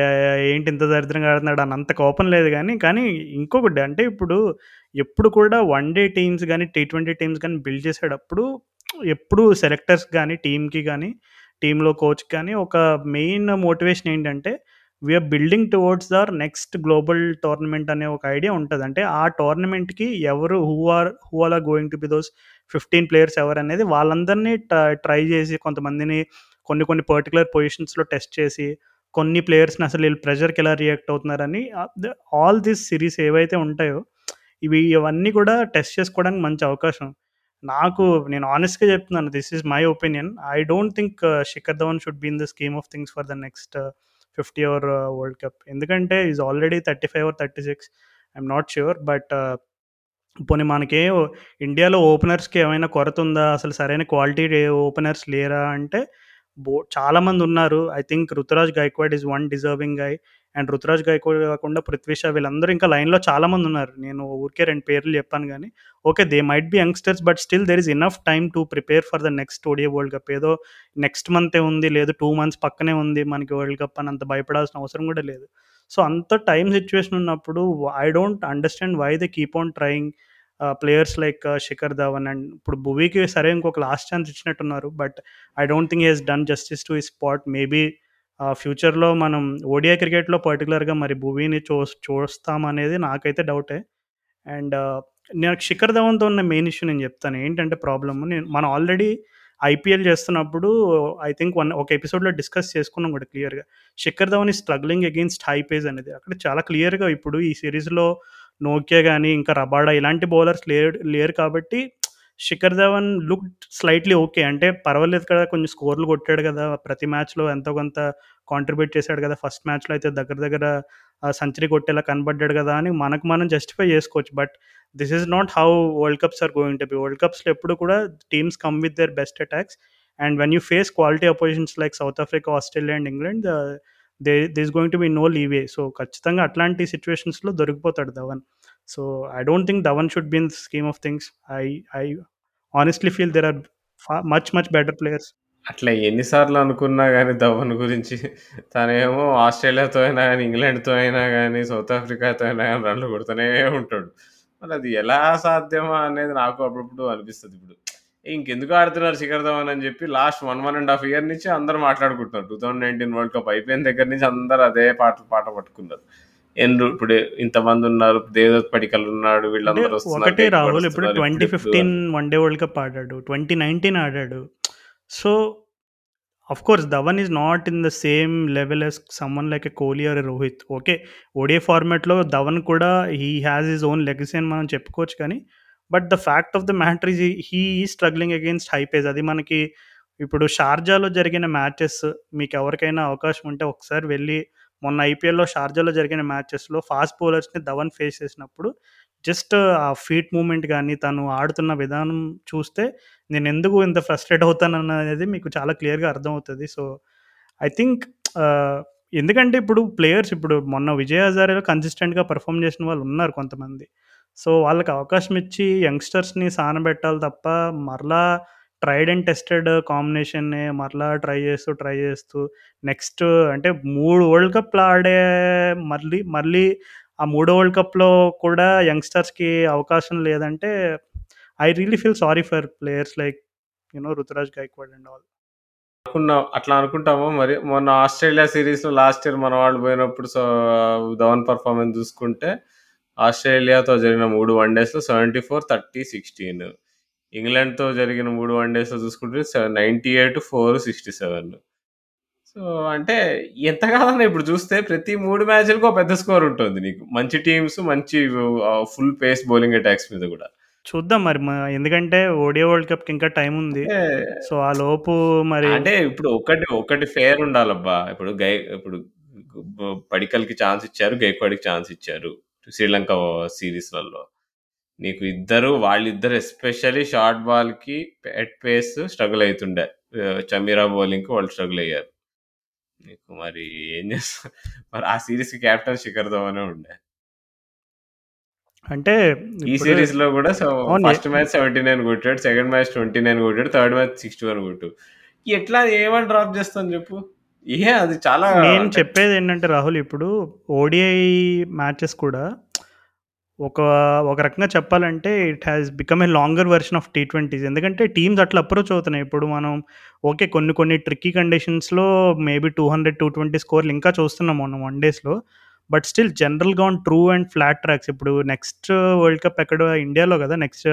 ఏంటి ఇంత దరిద్రంగా ఆడుతున్నాడు అని అంత కోపం లేదు గానీ, కానీ ఇంకొకటి అంటే ఇప్పుడు ఎప్పుడు కూడా వన్ డే టీమ్స్ గానీ, టీ20 టీమ్స్ గానీ బిల్డ్ చేసేటప్పుడు ఎప్పుడు సెలెక్టర్స్ కానీ టీమ్‌కి కానీ టీంలో కోచ్ కానీ ఒక మెయిన్ మోటివేషన్ ఏంటంటే we're building towards their next global tournament అనే ఒక ఐడియా ఉంటుంది అంటే ఆ టోర్నమెంట్‌కి ఎవరు who are who are going to be those 15 players ఎవరనేది వాళ్ళందరినీ ట్రై చేసి కొంతమందిని కొన్ని కొన్ని పర్టికులర్ పొజిషన్స్‌లో టెస్ట్ చేసి, కొన్ని ప్లేయర్స్‌ని అసలు వీళ్ళు ప్రెషర్‌కి ఎలా రియాక్ట్ అవుతున్నారని ఆల్ దిస్ సిరీస్ ఏవైతే ఉంటాయో ఇవి ఇవన్నీ కూడా టెస్ట్ చేసుకోవడానికి మంచి అవకాశం. నాకు నేను ఆనెస్ట్గా చెప్తున్నాను. This is my opinion. I don't think Shikhar Dhawan should be in the scheme of things for the next 50 over world cup. ఎందుకంటే is already 35 or 36 I'm not sure. But పోనీ మనకి ఇండియాలో ఓపెనర్స్‌కి ఏమైనా కొరత ఉందా? అసలు సరైన క్వాలిటీ ఓపెనర్స్ లేరా? అంటే బో చాలామంది ఉన్నారు. I think Ruturaj Gaikwad is one deserving guy. And Ruturaj Gaikwad కాకుండా పృథ్వీ షా వీళ్ళందరూ ఇంకా లైన్‌లో చాలామంది ఉన్నారు. నేను ఊరికే రెండు పేర్లు చెప్పాను కానీ okay they might be youngsters but still there is enough time to prepare for the next ODI world cup. ఏదో నెక్స్ట్ మంతే ఉంది. లేదు టూ మంత్స్ పక్కనే ఉంది మనకి వరల్డ్ కప్ అని అంత భయపడాల్సిన అవసరం కూడా లేదు. సో, అంత టైం సిచ్యువేషన్ ఉన్నప్పుడు I don't understand why they keep on trying players like Shikhar Dhawan and ఇప్పుడు భువీకి సరే ఇంకొక last chance ఇచ్చినట్టున్నారు. But I don't think he done justice to ఈ స్పాట్. మేబీ ఫ్యూచర్‌లో మనం ఓడిఐ క్రికెట్‌లో పర్టికులర్గా మరి భువీని చూస్ చూస్తామనేది నాకైతే డౌటే. అండ్ నాకు శిఖర్ ధవన్‌తో ఉన్న మెయిన్ ఇష్యూ నేను చెప్తాను. ఏంటంటే ప్రాబ్లమ్ నేను మనం ఆల్రెడీ ఐపీఎల్ చేస్తున్నప్పుడు ఐ థింక్ వన్ ఒక ఎపిసోడ్‌లో డిస్కస్ చేసుకున్నాం కూడా క్లియర్‌గా. శిఖర్ ధవన్ ఈ స్ట్రగ్లింగ్ అగెయిన్స్ట్ హై పేజ్ అనేది. అక్కడ చాలా క్లియర్‌గా ఇప్పుడు ఈ సిరీస్లో నోకియా కానీ ఇంకా రబాడా ఇలాంటి బౌలర్స్ లేరు లేరు కాబట్టి Shikhar Dhawan look slightly okay. అంటే పర్వాలేదు కదా! కొంచెం స్కోర్‌లు కొట్టాడు కదా! ప్రతి మ్యాచ్‌లో ఎంతో కొంత కాంట్రిబ్యూట్ చేశాడు కదా! ఫస్ట్ మ్యాచ్‌లో అయితే దగ్గర దగ్గర సెంచరీ కొట్టేలా కనబడ్డాడు కదా! అని మనకు మనం జస్టిఫై చేసుకోవచ్చు. But this is not how world cups are going to be. World కప్స్‌లో ఎప్పుడు కూడా teams come with their best attacks. And when you face quality oppositions like South Africa, Australia and England they this going to be no leeway. So, ఖచ్చితంగా అట్లాంటి సిచ్యువేషన్స్లో దొరికిపోతాడు Dhawan. So, I don't think Dhawan should be scheme of things. I I honestly feel there are far much much better players. అట్లా ఎన్నిసార్లు అనుకున్నా కానీ ధవన్ గురించి తనేమో ఆస్ట్రేలియాతో అయినా కానీ ఇంగ్లాండ్‌తో అయినా కానీ సౌత్ ఆఫ్రికాతో అయినా కానీ రన్‌లు కొడుతూనే ఉంటాడు. మరి అది ఎలా సాధ్యమా అనేది నాకు అప్పుడప్పుడు అనిపిస్తుంది ఇప్పుడు. ఇంకెందుకు ఆడుతున్నారు శిఖర్ ధవన్ అని చెప్పి లాస్ట్ 1, 1 ½ ఇయర్ నుంచి అందరూ మాట్లాడుకుంటున్నారు. 2019 వరల్డ్ కప్ అయిపోయిన దగ్గర నుంచి అందరూ అదే పాట పాట పట్టుకున్నారు. ఎండ్రు ఇప్పుడు ఇంతమందున్నారు. దేవదత్ పడిక్కల్ ఉన్నాడు. వీళ్ళందరూ. ఒకటే రాహుల్ ఇప్పుడు. ఇప్పుడిప్పుడు 2015 వన్ డే వరల్డ్ కప్ ఆడాడు. 2019 ఆడాడు. So, of course Dhawan is not in the same level as someone like a Kohli or Rohit. Okay. ODI ఫార్మాట్‌లో ధవన్ కూడా he has his own legacy అని మనం చెప్పుకోవచ్చు కానీ, but the fact of the matter is he is struggling against high pace. అది మనకి ఇప్పుడు షార్జాలో జరిగిన మ్యాచెస్ మీకెవరికైనా అవకాశం ఉంటే ఒకసారి వెళ్ళి మొన్న ఐపీఎల్‌లో షార్జాలో జరిగిన మ్యాచెస్‌లో ఫాస్ట్ బౌలర్స్‌ని ధవన్ ఫేస్ చేసినప్పుడు జస్ట్ ఆ ఫీట్ మూమెంట్ కానీ తను ఆడుతున్న విధానం చూస్తే నేను ఎందుకు ఇంత ఫ్రస్ట్రేట్ అవుతానన్నది మీకు చాలా క్లియర్‌గా అర్థమవుతుంది సో, ఐ థింక్ ఎందుకంటే ఇప్పుడు ప్లేయర్స్ ఇప్పుడు మొన్న విజయ్ హజారేలో కన్సిస్టెంట్‌గా పెర్ఫార్మ్ చేసిన వాళ్ళు ఉన్నారు కొంతమంది. సో, వాళ్ళకి అవకాశం ఇచ్చి యంగ్‌స్టర్స్‌ని సానబెట్టాలి తప్ప మరలా ట్రైడ్ అండ్ టెస్టెడ్ కాంబినేషన్‌ని మరలా ట్రై చేస్తూ, ట్రై చేస్తూ నెక్స్ట్ అంటే 3 వరల్డ్ కప్‌లు ఆడే మళ్ళీ మళ్ళీ ఆ మూడో వరల్డ్ కప్‌లో కూడా యంగ్‌స్టర్స్‌కి అవకాశం లేదంటే I really feel sorry for players like you know Ruturaj Gaikwad and all. అనుకున్నాం. అట్లా అనుకుంటాము మరి. మొన్న ఆస్ట్రేలియా సీరీస్‌లో లాస్ట్ ఇయర్ మన వాళ్ళు పోయినప్పుడు సో, ధవన్ పర్ఫార్మెన్స్ చూసుకుంటే ఆస్ట్రేలియాతో జరిగిన 3 వన్ డేస్‌లో 74, 30, 16. ఇంగ్లాండ్‌తో జరిగిన 3 వన్ డేస్‌లో చూసుకుంటే సె 98, 4, 67. సో, అంటే ఎంత కాదన్నా ఇప్పుడు చూస్తే ప్రతి 3 మ్యాచ్‌లకి పెద్ద స్కోర్ ఉంటుంది నీకు. మంచి టీమ్స్ మంచి ఫుల్ పేస్ బౌలింగ్ అటాక్స్ మీద కూడా. చూద్దాం మరి ఎందుకంటే ఓడిఐ వరల్డ్ కప్‌కి ఇంకా టైం ఉంది. సో, ఆ లోపు మరి అంటే ఇప్పుడు ఒకటి ఒకటి ఫెయిర్ ఉండాలబ్బా! ఇప్పుడు గై ఇప్పుడు బ పడిక్కల్‌కి ఛాన్స్ ఇచ్చారు. గైక్వాడ్‌కి ఛాన్స్ ఇచ్చారు. శ్రీలంక సీరీస్‌లలో. నీకు ఇద్దరు వాళ్ళిద్దరు ఎస్పెషల్లీ షార్ట్ బాల్‌కి ఎట్ పేస్ స్ట్రగుల్ అయితుండే. ఆహ్, చమీరా బౌలింగ్‌కి వాళ్ళు స్ట్రగుల్ అయ్యారు. నీకు మరి ఏం చేస్తాం? మరి ఆ సీరీస్‌కి కెప్టెన్ శిఖర్ ధవనే ఉండే. అంటే ఈ ఇప్పుడు సీరీస్‌లో కూడా సో. ఫస్ట్ మ్యాచ్ 79 కొట్టాడు. సెకండ్ మ్యాచ్ 29 కొట్టాడు. థర్డ్ మ్యాచ్ 61 కొట్టు. ఎట్లా ఏమని డ్రాప్ చేస్తాం చెప్పు? ఏ అది చాలా నేను అంటే చెప్పేదేంటంటే రాహుల్ ఇప్పుడు ఓడిఐ మ్యాచెస్ కూడా ఒక ఒక రకంగా చెప్పాలంటే it has become a longer version of T twenties. ఎందుకంటే టీమ్స్ అట్లా అప్రోచ్ అవుతున్నాయి. ఇప్పుడు మనం ఓకే. కొన్ని కొన్ని ట్రిక్కీ కండిషన్స్‌లో మేబీ 200, 220 స్కోర్‌లు ఇంకా చూస్తున్నాం మనం వన్ డేస్‌లో. బట్ స్టిల్ జనరల్‌గా on true and flat tracks ఇప్పుడు నెక్స్ట్ వరల్డ్ కప్ ఎక్కడ ఇండియాలో కదా! Next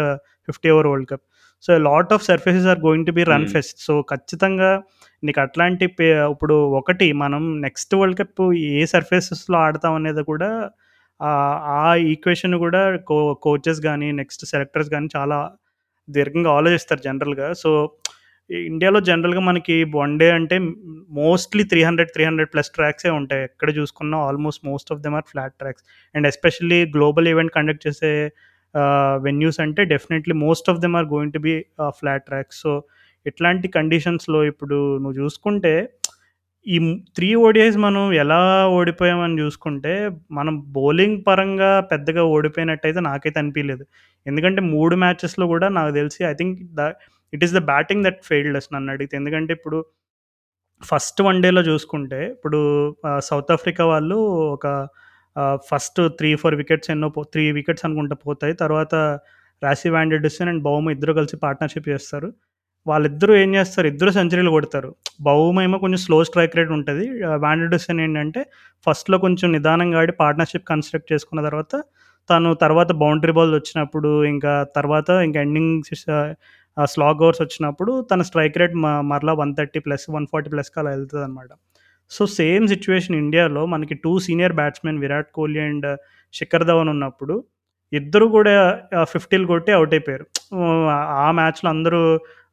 50 over world cup. So, lot of surfaces are going to be run. Fest. So, ఖచ్చితంగా నీకు అట్లాంటి ఇప్పుడు ఒకటి మనం నెక్స్ట్ వరల్డ్ కప్ ఏ సర్ఫేసెస్‌లో ఆడతాం అనేది కూడా ఆ ఈక్వేషన్ కూడా కో కోచెస్ కానీ నెక్స్ట్ సెలెక్టర్స్ కానీ చాలా దీర్ఘంగా ఆలోచిస్తారు జనరల్‌గా. సో, ఇండియాలో జనరల్‌గా మనకి వన్ డే అంటే మోస్ట్‌లీ 300, 300 ప్లస్ ట్రాక్సే ఉంటాయి. ఎక్కడ చూసుకున్నా almost most of them are flat tracks. And especially global event conduct చేసే వెన్యూస్ అంటే definitely most of them are going to be flat tracks. So, ఇట్లాంటి కండిషన్స్‌లో ఇప్పుడు నువ్వు చూసుకుంటే ఈ త్రీ ఓడిఐస్ మనం ఎలా ఓడిపోయామని చూసుకుంటే, మనం బౌలింగ్ పరంగా పెద్దగా ఓడిపోయినట్టయితే నాకైతే అనిపియలేదు. ఎందుకంటే 3 మ్యాచెస్‌లో కూడా నాకు తెలిసి I think the it is the batting that failed us నన్నడిగితే. ఎందుకంటే ఇప్పుడు ఫస్ట్ వన్ డేలో చూసుకుంటే ఇప్పుడు ఆహ్, సౌత్ ఆఫ్రికా వాళ్ళు ఒక ఆహ్, ఫస్ట్ 3, 4 వికెట్స్ ఎన్నో పో 3 వికెట్స్ అనుకుంటా పోతాయి. తర్వాత రాశి వాన్ డెర్ అండ్ బౌమ ఇద్దరు కలిసి పార్ట్నర్‌షిప్ చేస్తారు. వాళ్ళిద్దరూ ఏం చేస్తారు? ఇద్దరు సెంచరీలు కొడతారు. బహుమేమో కొంచెం స్లో స్ట్రైక్ రేట్ ఉంటుంది. వాండర్డసన్ ఏంటంటే ఫస్ట్లో కొంచెం నిదానంగా ఆడి పార్ట్నర్షిప్ కన్స్ట్రక్ట్ చేసుకున్న తర్వాత తను తర్వాత బౌండరీ బాల్ వచ్చినప్పుడు ఇంకా తర్వాత ఇంకా ఎండింగ్ స్లాగ్ ఓవర్స్ వచ్చినప్పుడు తన స్ట్రైక్ రేట్ మరలా one thirty plus one forty ప్లస్కి అలా వెళ్తుంది అనమాట సో సేమ్ సిచ్యువేషన్ ఇండియాలో మనకి two senior batsmen Virat Kohli and Shikhar Dhawan ఉన్నప్పుడు ఇద్దరు కూడా ఫిఫ్టీలు కొట్టి అవుట్ అయిపోయారు. ఆ మ్యాచ్లో అందరూ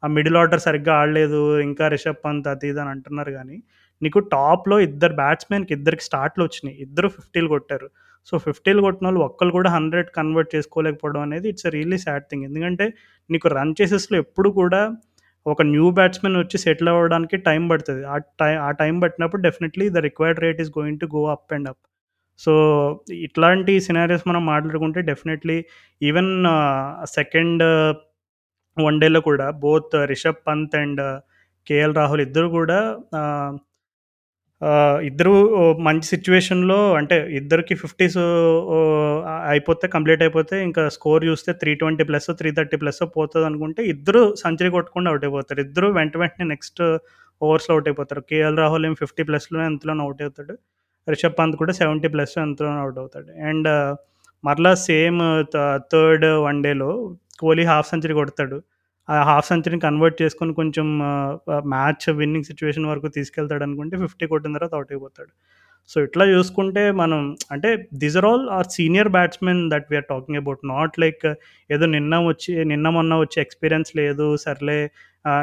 ఆ మిడిల్ ఆర్డర్ సరిగ్గా ఆడలేదు ఇంకా రిషబ్ పంత్ అది ఇది అని అంటున్నారు కానీ నీకు టాప్లో ఇద్దరు బ్యాట్స్మెన్కి ఇద్దరికి స్టార్ట్లు వచ్చినాయి. ఇద్దరు ఫిఫ్టీలు కొట్టారు. సో ఫిఫ్టీలు కొట్టిన వాళ్ళు ఒక్కరు కూడా హండ్రెడ్ కన్వర్ట్ చేసుకోలేకపోవడం అనేది ఇట్స్ రియల్లీ సాడ్ థింగ్ ఎందుకంటే నీకు రన్ చేసేస్లో ఎప్పుడు కూడా ఒక న్యూ బ్యాట్స్మెన్ వచ్చి సెటిల్ అవ్వడానికి టైం పడుతుంది. ఆ టైం ఆ టైం పట్టినప్పుడు definitely the required rate is going to go up and up so ఇట్లాంటి సినారియోస్ మనం మాట్లాడుకుంటే డెఫినెట్లీ ఈవెన్ సెకండ్ వన్ డేలో కూడా both Rishabh Pant and KL Rahul ఇద్దరు కూడా ఇద్దరు మంచి సిచ్యువేషన్లో అంటే ఇద్దరికి ఫిఫ్టీస్ అయిపోతే కంప్లీట్ అయిపోతే ఇంకా స్కోర్ చూస్తే three twenty plus three thirty plus పోతుంది అనుకుంటే ఇద్దరు సెంచరీ కొట్టకుండా అవుట్ అయిపోతారు. ఇద్దరు వెంట వెంటనే నెక్స్ట్ ఓవర్స్లో అవుట్ అయిపోతారు. కేఎల్ రాహుల్ ఏం ఫిఫ్టీ ప్లస్లో ఎంతలోనే అవుట్ అవుతాడు. రిషబ్ పంత్ కూడా సెవెంటీ ప్లస్ ఎంతలోనే అవుట్ అవుతాడు. అండ్ మరలా సేమ్ థర్డ్ వన్ డేలో కోహ్లీ హాఫ్ సెంచరీ కొడతాడు. ఆ హాఫ్ సెంచరీని కన్వర్ట్ చేసుకొని కొంచెం మ్యాచ్ విన్నింగ్ సిచ్యువేషన్ వరకు తీసుకెళ్తాడు అనుకుంటే ఫిఫ్టీ కొట్టిన తర్వాత అవుట్ అయిపోతాడు. సో ఇట్లా చూసుకుంటే మనం అంటే this are all are senior batsmen that we're talking about not like ఏదో నిన్న వచ్చి నిన్న మొన్న వచ్చి ఎక్స్పీరియన్స్ లేదు సర్లే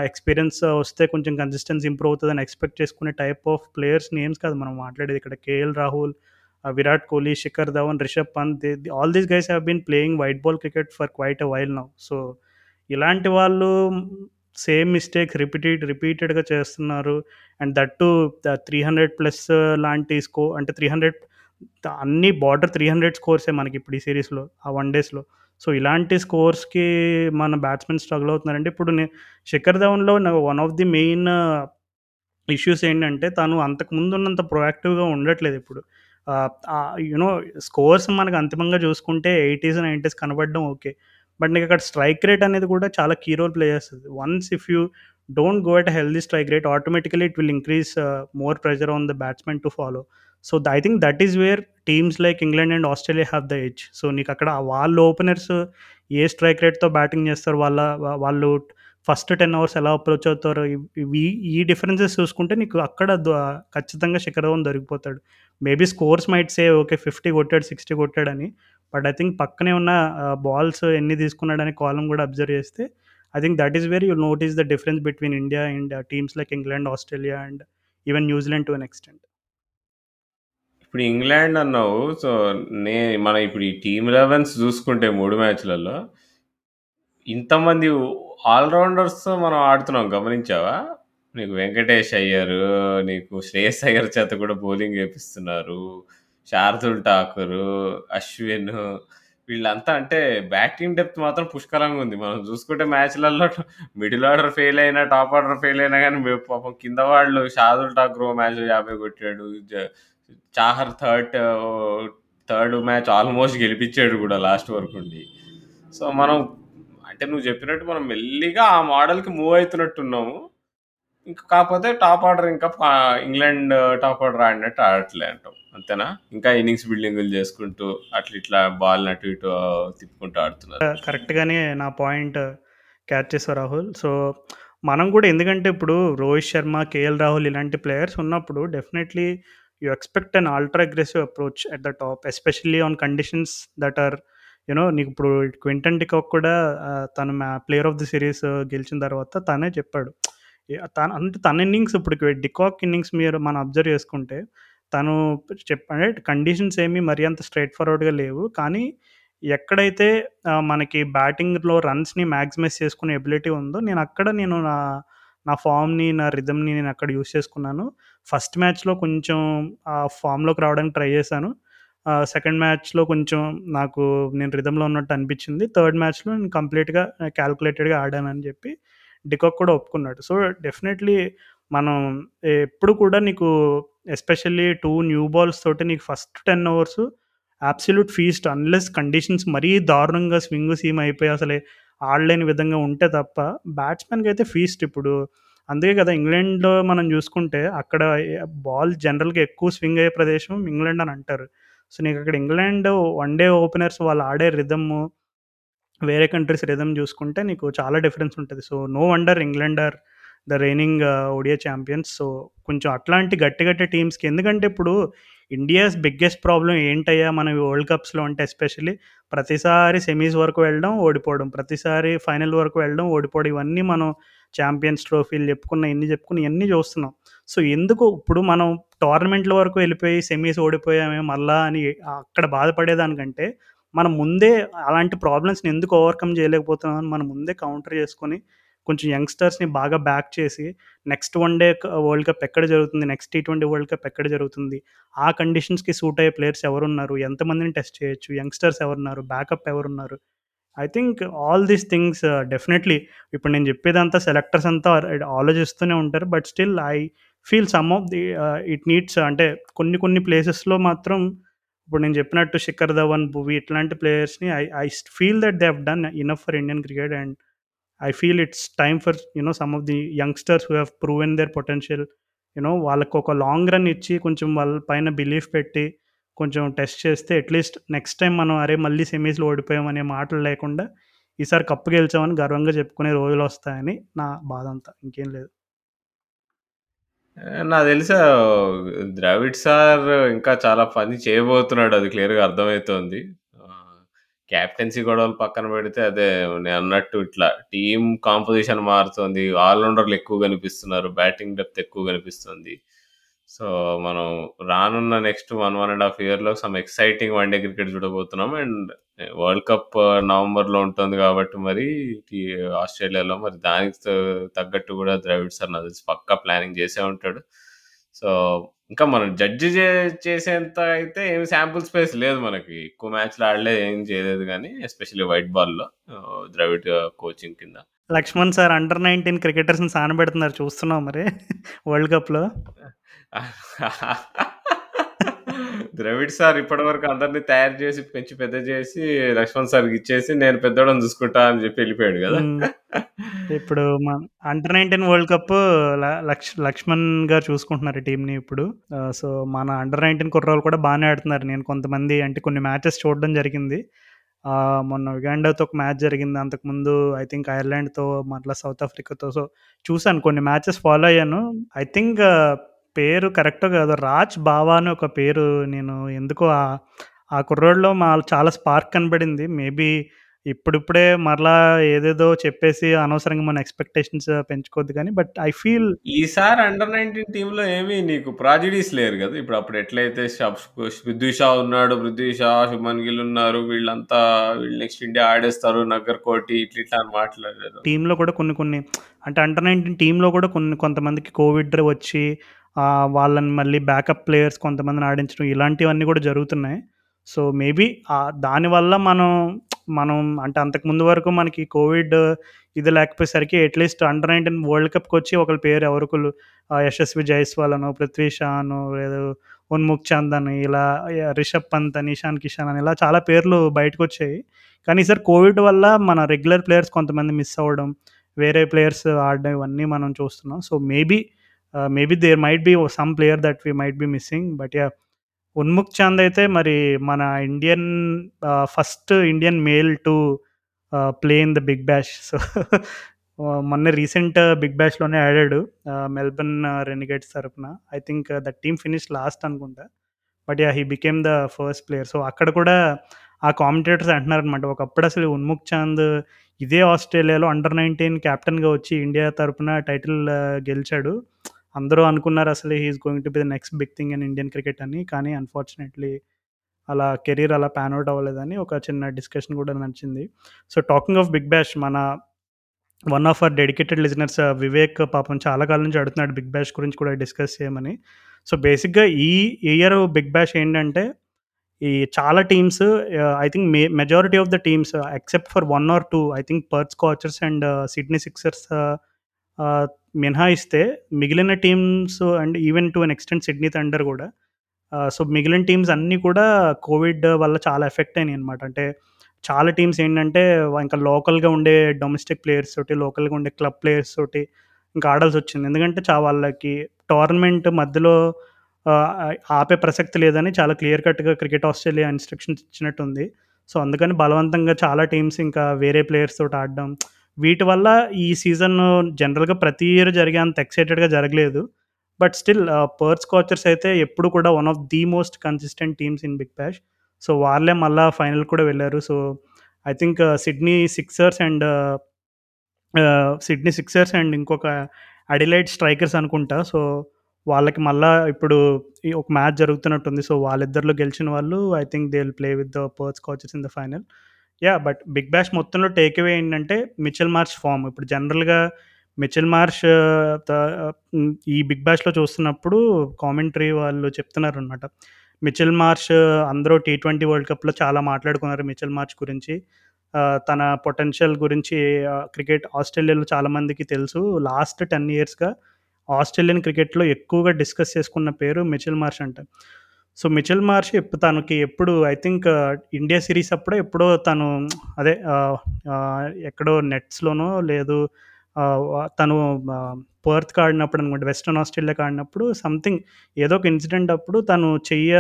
ఎక్స్పీరియన్స్ వస్తే కొంచెం కన్సిస్టెన్సీ ఇంప్రూవ్ అవుతుంది అని ఎక్స్పెక్ట్ చేసుకునే టైప్ ఆఫ్ ప్లేయర్స్ నేమ్స్ కాదు. మనం మాట్లాడేది ఇక్కడ KL Rahul Virat Kohli Shikhar Dhawan Rishabh Pant all these guys have been playing white ball cricket for quite a while now so ఇలాంటి వాళ్ళు సేమ్ మిస్టేక్స్ రిపీటెడ్ రిపీటెడ్గా చేస్తున్నారు. And that two three hundred plus లాంటి స్కో అంటే త్రీ హండ్రెడ్ అన్ని బార్డర్ త్రీ హండ్రెడ్ స్కోర్సే మనకి ఇప్పుడు ఈ సిరీస్లో ఆ వన్ డేస్లో సో ఇలాంటి స్కోర్స్కి మన బ్యాట్స్మెన్ స్ట్రగుల్ అవుతున్నారంటే ఇప్పుడు Shikhar ధవన్లో one of the main issues ఏంటంటే తను అంతకుముందు ఉన్నంత ప్రొయాక్టివ్గా ఉండట్లేదు ఇప్పుడు. యూనో స్కోర్స్ మనకు అంతిమంగా చూసుకుంటే ఎయిటీస్ నైంటీస్ కనబడడం ఓకే. బట్ నీకు అక్కడ స్ట్రైక్ రేట్ అనేది కూడా చాలా కీ రోల్ ప్లే చేస్తుంది. Once if you don't go at healthy strike rate automatically it will increase more pressure on the batsmen to follow so I think that is where teams like England and Australia have the edge so నీకు అక్కడ వాళ్ళ ఓపెనర్స్ ఏ స్ట్రైక్ రేట్తో బ్యాటింగ్ చేస్తారు? వాళ్ళ వాళ్ళు ఫస్ట్ టెన్ అవర్స్ ఎలా అప్రోచ్ అవుతారు? ఈ డిఫరెన్సెస్ చూసుకుంటే నీకు అక్కడ ఖచ్చితంగా Shikhar దొరికిపోతాడు. Maybe scores might say okay fifty కొట్టాడు సిక్స్టీ కొట్టాడని బట్ ఐ థింక్ పక్కనే ఉన్న బాల్స్ ఎన్ని తీసుకున్నాడని కాలం కూడా అబ్జర్వ్ చేస్తే I think that is very you notice the difference between India and teams like England Australia and even New Zealand to an extent. ఇప్పుడు ఇంగ్లాండ్ అన్నావు సో నే మన ఇప్పుడు ఈ టీమ్ ఎలెవెన్స్ చూసుకుంటే మూడు మ్యాచ్లలో ఇంతమంది ఆల్రౌండర్స్ మనం ఆడుతున్నాం గమనించావా? నీకు వెంకటేష్ అయ్యారు నీకు శ్రేయస్ అయ్యర్ చేత కూడా బౌలింగ్ వేపిస్తున్నారు శార్దుల్ ఠాకూర్ అశ్విన్ వీళ్ళంతా అంటే బ్యాటింగ్ డెప్త్ మాత్రం పుష్కలంగా ఉంది. మనం చూసుకుంటే మ్యాచ్లలో మిడిల్ ఆర్డర్ ఫెయిల్ అయినా టాప్ ఆర్డర్ ఫెయిల్ అయినా కానీ పాపం కింద వాళ్ళు షాదుల్ ఠాకూర్ మ్యాచ్ యాభై కొట్టాడు Chahar third third match almost గెలిపించాడు కూడా లాస్ట్ వరకు ఉండి. సో మనం అంటే నువ్వు చెప్పినట్టు మనం మెల్లిగా ఆ మోడల్కి మూవ్ అవుతున్నట్టున్నాము. ఇంకా కాకపోతే టాప్ ఆర్డర్ ఇంకా ఇంగ్లాండ్ టాప్ ఆర్డర్ ఆడినట్టు ఆడట్లే అంటాం. అంతేనా? ఇంకా ఇన్నింగ్స్ బిల్డింగ్ చేసుకుంటూ అట్లా ఇట్లా బాల్ అటు ఇటు తిప్పుకుంటూ ఆడుతున్నారు. కరెక్ట్గానే నా పాయింట్ క్యాచ్ చేసావు రాహుల్. సో మనం కూడా ఎందుకంటే ఇప్పుడు రోహిత్ శర్మ కేఎల్ రాహుల్ ఇలాంటి ప్లేయర్స్ ఉన్నప్పుడు definitely you expect an ultra aggressive approach at the top especially on conditions that are you know నీకు ఇప్పుడు క్వింటన్ డికాక్ కూడా తను ప్లేయర్ ఆఫ్ ది సిరీస్ గెలిచిన తర్వాత తనే చెప్పాడు. తన అంటే తన ఇన్నింగ్స్ ఇప్పుడు డికాక్ ఇన్నింగ్స్ మీరు మనం అబ్జర్వ్ చేసుకుంటే తను చెప్పండి కండిషన్స్ ఏమి మరి అంత స్ట్రైట్ ఫార్వర్డ్గా లేవు. కానీ ఎక్కడైతే మనకి బ్యాటింగ్లో రన్స్ని మ్యాక్సిమైజ్ చేసుకునే ఎబిలిటీ ఉందో నేను అక్కడ నేను నా నా ఫామ్ని నా రిథమ్ని నేను అక్కడ యూస్ చేసుకున్నాను. ఫస్ట్ మ్యాచ్లో కొంచెం ఆ ఫామ్లోకి రావడానికి ట్రై చేశాను. సెకండ్ మ్యాచ్లో కొంచెం నాకు నేను రిథంలో ఉన్నట్టు అనిపించింది. థర్డ్ మ్యాచ్లో నేను కంప్లీట్గా క్యాల్కులేటెడ్గా ఆడానని చెప్పి డికాక్ కూడా ఒప్పుకున్నాడు సో డెఫినెట్లీ మనం ఎప్పుడు కూడా నీకు ఎస్పెషల్లీ టూ న్యూ బాల్స్ తోటి నీకు first ten overs absolute feast unless conditions మరీ దారుణంగా స్వింగ్ సీమ్ అయిపోయి అసలే ఆడలేని విధంగా ఉంటే తప్ప బ్యాట్స్మెన్కి అయితే ఫీస్ట్ ఇప్పుడు. అందుకే కదా ఇంగ్లాండ్‌లో మనం చూసుకుంటే అక్కడ బాల్ జనరల్‌గా ఎక్కువ స్వింగ్ అయ్యే ప్రదేశం ఇంగ్లాండ్ అని అంటారు. సో, నీకు అక్కడ ఇంగ్లాండ్ వన్ డే ఓపెనర్స్ వాళ్ళు ఆడే రిథము వేరే కంట్రీస్ రిధమ్ చూసుకుంటే నీకు చాలా డిఫరెన్స్ ఉంటుంది so, no wonder England are the reigning ODI champions. So, కొంచెం అట్లాంటి గట్టి గట్టి టీమ్స్‌కి ఎందుకంటే ఇప్పుడు ఇండియాస్ బిగ్గెస్ట్ ప్రాబ్లం ఏంటయ్యా మనం వరల్డ్ కప్స్‌లో అంటే ఎస్పెషల్లీ ప్రతిసారి సెమీస్ వరకు వెళ్ళడం, ఓడిపోవడం. ప్రతిసారి ఫైనల్ వరకు వెళ్ళడం, ఓడిపోవడం. ఇవన్నీ మనం ఛాంపియన్స్ ట్రోఫీలు చెప్పుకున్న, ఎన్ని చెప్పుకున్న ఇయన్నీ చూస్తున్నాం. సో, ఎందుకు ఇప్పుడు మనం టోర్నమెంట్‌ల వరకు వెళ్ళిపోయి సెమీస్ ఓడిపోయామే మళ్ళా అని అక్కడ బాధపడేదానికంటే, మనం ముందే అలాంటి ప్రాబ్లమ్స్‌ని ఎందుకు ఓవర్‌కమ్ చేయలేకపోతున్నాం అని మనం ముందే కౌంటర్ చేసుకొని, కొంచెం యంగ్‌స్టర్స్‌ని బాగా బ్యాక్ చేసి, next one day world cup ఎక్కడ జరుగుతుంది? నెక్స్ట్ టీ20 వరల్డ్ కప్ ఎక్కడ జరుగుతుంది? ఆ కండిషన్స్‌కి సూట్ అయ్యే ప్లేయర్స్ ఎవరున్నారు? ఎంతమందిని టెస్ట్ చేయొచ్చు? యంగ్‌స్టర్స్ ఎవరున్నారు? బ్యాకప్ ఎవరున్నారు? I think all these things definitely ఇప్పుడు నేను చెప్పేదంతా సెలెక్టర్స్ అంతా ఆలోచిస్తూనే ఉంటారు. But still I feel some of the it needs అంటే కొన్ని కొన్ని ప్లేసెస్‌లో మాత్రం ఇప్పుడు నేను చెప్పినట్టు శిఖర్ ధవన్, భువి ఇట్లాంటి ప్లేయర్స్‌ని I I feel that they have done enough for Indian cricket and I feel it's time for you know some of the youngsters who prove proven their potential you know వాళ్ళకు ఒక లాంగ్ రన్ ఇచ్చి కొంచెం వాళ్ళ పైన బిలీఫ్ పెట్టి, కొంచెం టెస్ట్ చేస్తే అట్‌లీస్ట్ నెక్స్ట్ టైం మనం అరే! మళ్ళీ సెమీస్‌లో ఓడిపోయామనే మాటలు లేకుండా, ఈసారి కప్పు గెలిచామని గర్వంగా చెప్పుకునే రోజులు వస్తాయని నా బాధ అంతా ఇంకేం లేదు. ఆహ్, నాకు తెలుసా ద్రవిడ్ సార్ ఇంకా చాలా పని చేయబోతున్నాడు. అది క్లియర్‌గా అర్థమైతోంది. ఆహ్, క్యాప్టెన్సీ గొడవలు పక్కన పెడితే అదే నేనన్నట్టు ఇట్లా టీమ్ కాంపోజిషన్ మారుతోంది. ఆల్ రౌండర్‌లు ఎక్కువ కనిపిస్తున్నారు. బ్యాటింగ్ డెప్త్ ఎక్కువ కనిపిస్తుంది. సో, మనం రానున్న నెక్స్ట్ 1, 1 ½ ఇయర్‌లో some exciting one day cricket చూడబోతున్నాం. అండ్ వరల్డ్ కప్ నవంబర్‌లో ఉంటుంది కాబట్టి మరి ఆస్ట్రేలియాలో మరి దానికి తగ్గట్టు కూడా ద్రవిడ్ సార్ నాకు తెలిసి పక్కా ప్లానింగ్ చేసే ఉంటాడు. సో, ఇంకా మనం జడ్జ్ చేసేంత అయితే ఏమి శాంపుల్ స్పేస్ లేదు మనకి. ఎక్కువ మ్యాచ్‌లు ఆడలేదు, ఏం చేయలేదు గానీ ఎస్పెషల్లీ వైట్ బాల్‌లో ద్రవిడ్ కోచింగ్ కింద. లక్ష్మణ్ సార్ అండర్ 19 క్రికెటర్స్‌ని సానబెడుతున్నారు చూస్తున్నావా మరి వరల్డ్ కప్‌లో? ద్రవిడ్ సార్ ఇప్పటివరకు అందరిని తయారు చేసి, పెంచి పెద్ద చేసి, లక్ష్మణ్ సార్‌కి ఇచ్చేసి నేను పెద్దోడని చూసుకుంటా అని చెప్పి వెళ్ళిపోయాడు కదా! హ్మ్. ఇప్పుడు మన అండర్ 19 వరల్డ్ కప్ ల లక్ష్ లక్ష్మణ్ గారు చూసుకుంటున్నారు టీమ్‌ని ఇప్పుడు. ఆహ్, సో, మన అండర్ 19 కుర్రోళ్ళు కూడా బానే ఆడుతున్నారు. నేను కొంతమంది అంటే కొన్ని మ్యాచెస్ చూడడం జరిగింది. ఆహ్, మొన్న యుగాండాతో ఒక మ్యాచ్ జరిగింది. అంతకుముందు ఐ థింక్ ఐర్లాండ్‌తో మరలా సౌత్ ఆఫ్రికాతో సో, చూసాను కొన్ని మ్యాచెస్ ఫాలో అయ్యాను. ఐ థింక్ పేరు కరెక్టో కాదో రాజ్ బావా అని ఒక పేరు నేను ఎందుకో ఆహ్, ఆ కుర్రోడిలో మా చాలా స్పార్క్ కనబడింది. మేబీ ఇప్పుడిప్పుడే మరలా ఏదేదో చెప్పేసి అనవసరంగా మన ఎక్స్‌పెక్టేషన్స్ పెంచుకోవద్దు గానీ, బట్ ఐ ఫీల్ ఈసారి అండర్ 19 టీమ్‌లో ఏమి నీకు ప్రాజడీస్ లేరు కదా! ఇప్పుడు అప్పుడు ఎట్లయితే షబ్ పృథ్వీ షా ఉన్నాడు. పృథ్వీ షా, శుభ్మన్ గిల్ ఉన్నారు. వీళ్ళంతా వీళ్ళు నెక్స్ట్ ఇండియా ఆడేస్తారు. నగ్గర్ కోటి ఇట్లా ఇట్లా అని మాట్లాడారు. టీమ్‌లో కూడా కొన్ని కొన్ని అంటే అండర్ 19 టీమ్‌లో కూడా కొన్ని కొంతమందికి కోవిడ్ వచ్చి వాళ్ళని మళ్ళీ బ్యాకప్ ప్లేయర్స్ కొంతమందిని ఆడించడం ఇలాంటివన్నీ కూడా జరుగుతున్నాయి. సో, మేబీ దానివల్ల మనం మనం అంటే అంతకుముందు వరకు మనకి కోవిడ్ ఇది లేకపోయేసరికి అట్‌లీస్ట్ అండర్ 19 వరల్డ్ కప్‌కొచ్చి ఒకళ్ళ పేరు ఎవరికోళ్ళు యశస్వి జైస్వాల్ అనో, పృథ్వీ షా అనో, లేదు ఉన్ముఖ్ చంద్ అని ఇలా రిషబ్ పంత్ అని, ఇషాన్ కిషాన్ అని ఇలా చాలా పేర్లు బయటకొచ్చాయి. కానీ ఈసారి కోవిడ్ వల్ల మన రెగ్యులర్ ప్లేయర్స్ కొంతమంది మిస్ అవ్వడం, వేరే ప్లేయర్స్ ఆడడం ఇవన్నీ మనం చూస్తున్నాం. So, maybe maybe there might be some player that we might be missing. But yeah Unmukt Chand అయితే మరి మన Indian first Indian male to play in the Big Bash. So, మొన్న రీసెంట్ బిగ్ బ్యాష్‌లోనే ఆడాడు. మెల్బర్న్ రెనిగేట్స్ తరపున. I think that team finish last అనుకుంటా. But yeah he became the first player. So, అక్కడ కూడా ఆ కామెంటేటర్స్ అంటున్నారనమాట. ఒకప్పుడు అసలు ఉన్ముక్ చంద్ ఇదే ఆస్ట్రేలియాలో అండర్ 19 కెప్టెన్‌గా వచ్చి ఇండియా తరపున టైటిల్ గెలిచాడు. అందరూ అనుకున్నారు అసలు he is going to be the next big thing in Indian cricket అని. కానీ అన్‌ఫార్చునేట్‌లీ అలా కెరీర్ అలా పాన్ అవుట్ అవ్వలేదని ఒక చిన్న డిస్కషన్ కూడా నడిచింది. So, talking of Big Bash మన one of our dedicated listeners Vivek పాపం చాలా కాలం నుంచి అడుగుతున్నాడు బిగ్ బ్యాష్ గురించి కూడా డిస్కస్ చేయమని. సో, బేసిక్‌గా ఈ ఇయర్ బిగ్ బ్యాష్ ఏంటంటే ఈ చాలా teams I think may majority of the teams except for one or two I think Perth Scorchers and Sydney Sixers మినహాయిస్తే మిగిలిన teams and even to an extent Sydney Thunder కూడా సో, మిగిలిన టీమ్స్ అన్నీ కూడా కోవిడ్ వల్ల చాలా ఎఫెక్ట్ అయినాయన్నమాట. అంటే చాలా టీమ్స్ ఏంటంటే ఇంకా లోకల్‌గా ఉండే డొమెస్టిక్ ప్లేయర్స్ తోటి, లోకల్‌గా ఉండే క్లబ్ ప్లేయర్స్ తోటి ఇంకా ఆడాల్సి వచ్చింది ఎందుకంటే చా వాళ్ళకి టోర్నమెంట్ మధ్యలో ఆపే ప్రసక్తి లేదని చాలా క్లియర్ కట్‌గా క్రికెట్ ఆస్ట్రేలియా ఇన్‌స్ట్రక్షన్స్ ఇచ్చినట్టుంది. సో, అందుకని బలవంతంగా చాలా టీమ్స్ ఇంకా వేరే ప్లేయర్స్ తోటి ఆడడం. వీటి వల్ల ఈ సీజన్ జనరల్‌గా ప్రతి ఇయర్ జరిగే అంత ఎక్సైటెడ్‌గా జరగలేదు. But still Perth Perth Scorchers అయితే ఎప్పుడు కూడా one of the most consistent teams in Big Bash. So, వాళ్ళే మళ్ళా ఫైనల్ కూడా వెళ్ళారు so, I think Sydney Sixers and Sydney Sixers and ఇంకొక అడిలైట్ స్ట్రైకర్స్ అనుకుంటా. సో, వాళ్ళకి మళ్ళా ఇప్పుడు ఈ ఒక మ్యాచ్ జరుగుతున్నట్టుంది. సో, వాళ్ళిద్దరిలో గెలిచిన వాళ్ళు I think they will play with the Perth Scorchers in the final. Yeah! But Big Bash మొత్తంలో టేక్ అవే ఏంటంటే మిచెల్ మార్ష్ ఫార్మ్. ఇప్పుడు జనరల్‌గా మిచెల్ మార్ష్ త హ్మ్, ఈ బిగ్ బ్యాష్‌లో చూస్తున్నప్పుడు కామెంటరీ వాళ్ళు చెప్తున్నారనమాట. మిచెల్ మార్ష్ అందరూ టీ20 వరల్డ్ కప్‌లో చాలా మాట్లాడుకున్నారు మిచెల్ మార్ష్ గురించి. ఆహ్, తన పొటెన్షియల్ గురించి ఆహ్, క్రికెట్ ఆస్ట్రేలియాలో చాలామందికి తెలుసు. లాస్ట్ 10 ఇయర్స్‌గా ఆస్ట్రేలియన్ క్రికెట్‌లో ఎక్కువగా డిస్కస్ చేసుకున్న పేరు మిచెల్ మార్ష్ అంట. సో, మిచెల్ మార్ష్ తనకి ఎప్పుడు ఐ థింక్ ఇండియా సిరీస్ అప్పుడో ఎప్పుడో తను అదే ఎక్కడో నెట్స్‌లోనో లేదు తను పర్త్ పర్త్‌కి ఆడినప్పుడు వెస్టర్న్ ఆస్ట్రేలియాకి ఆడినప్పుడు సంథింగ్ ఏదో ఒక ఇన్సిడెంట్ అప్పుడు తను చెయ్య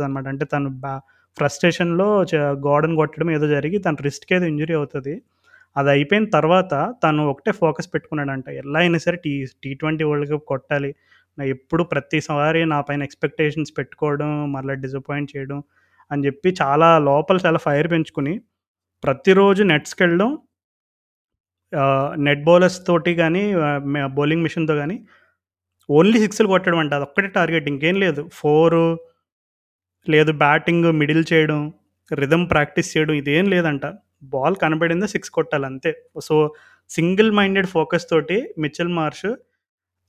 అనమాట అంటే తను బా ఫ్రస్ట్రేషన్‌లో చ గోడను కొట్టడం ఏదో జరిగి తన రిస్ట్‌కి ఏదో ఇంజురీ అవుతుంది అది అయిపోయిన తర్వాత తను ఒకటే ఫోకస్ పెట్టుకున్నాడంట. ఎలా అయినా సరే టీ టీ20 వరల్డ్ కప్ కొట్టాలి. నా ఎప్పుడు ప్రతిసారి నా పైన ఎక్స్‌పెక్టేషన్స్ పెట్టుకోవడం, మళ్ళీ డిసప్పాయింట్ చేయడం అని చెప్పి చాలా లోపల చాలా ఫైర్ పెంచుకుని ప్రతిరోజు నెట్స్కి వెళ్ళడం నెట్ బౌలర్స్ తోటి కానీ బౌలింగ్ మిషన్‌తో కానీ ఓన్లీ సిక్స్‌లు కొట్టడం అంట. ఒక్కటే టార్గెట్ ఇంకేం లేదు. ఫోరు లేదు బ్యాటింగ్ మిడిల్ చేయడం, రిధమ్ ప్రాక్టీస్ చేయడం ఇదేం లేదంట. బాల్ కనపడిందా సిక్స్ కొట్టాలి అంతే. సో, సింగిల్ మైండెడ్ ఫోకస్ తోటి మిచెల్ మార్ష్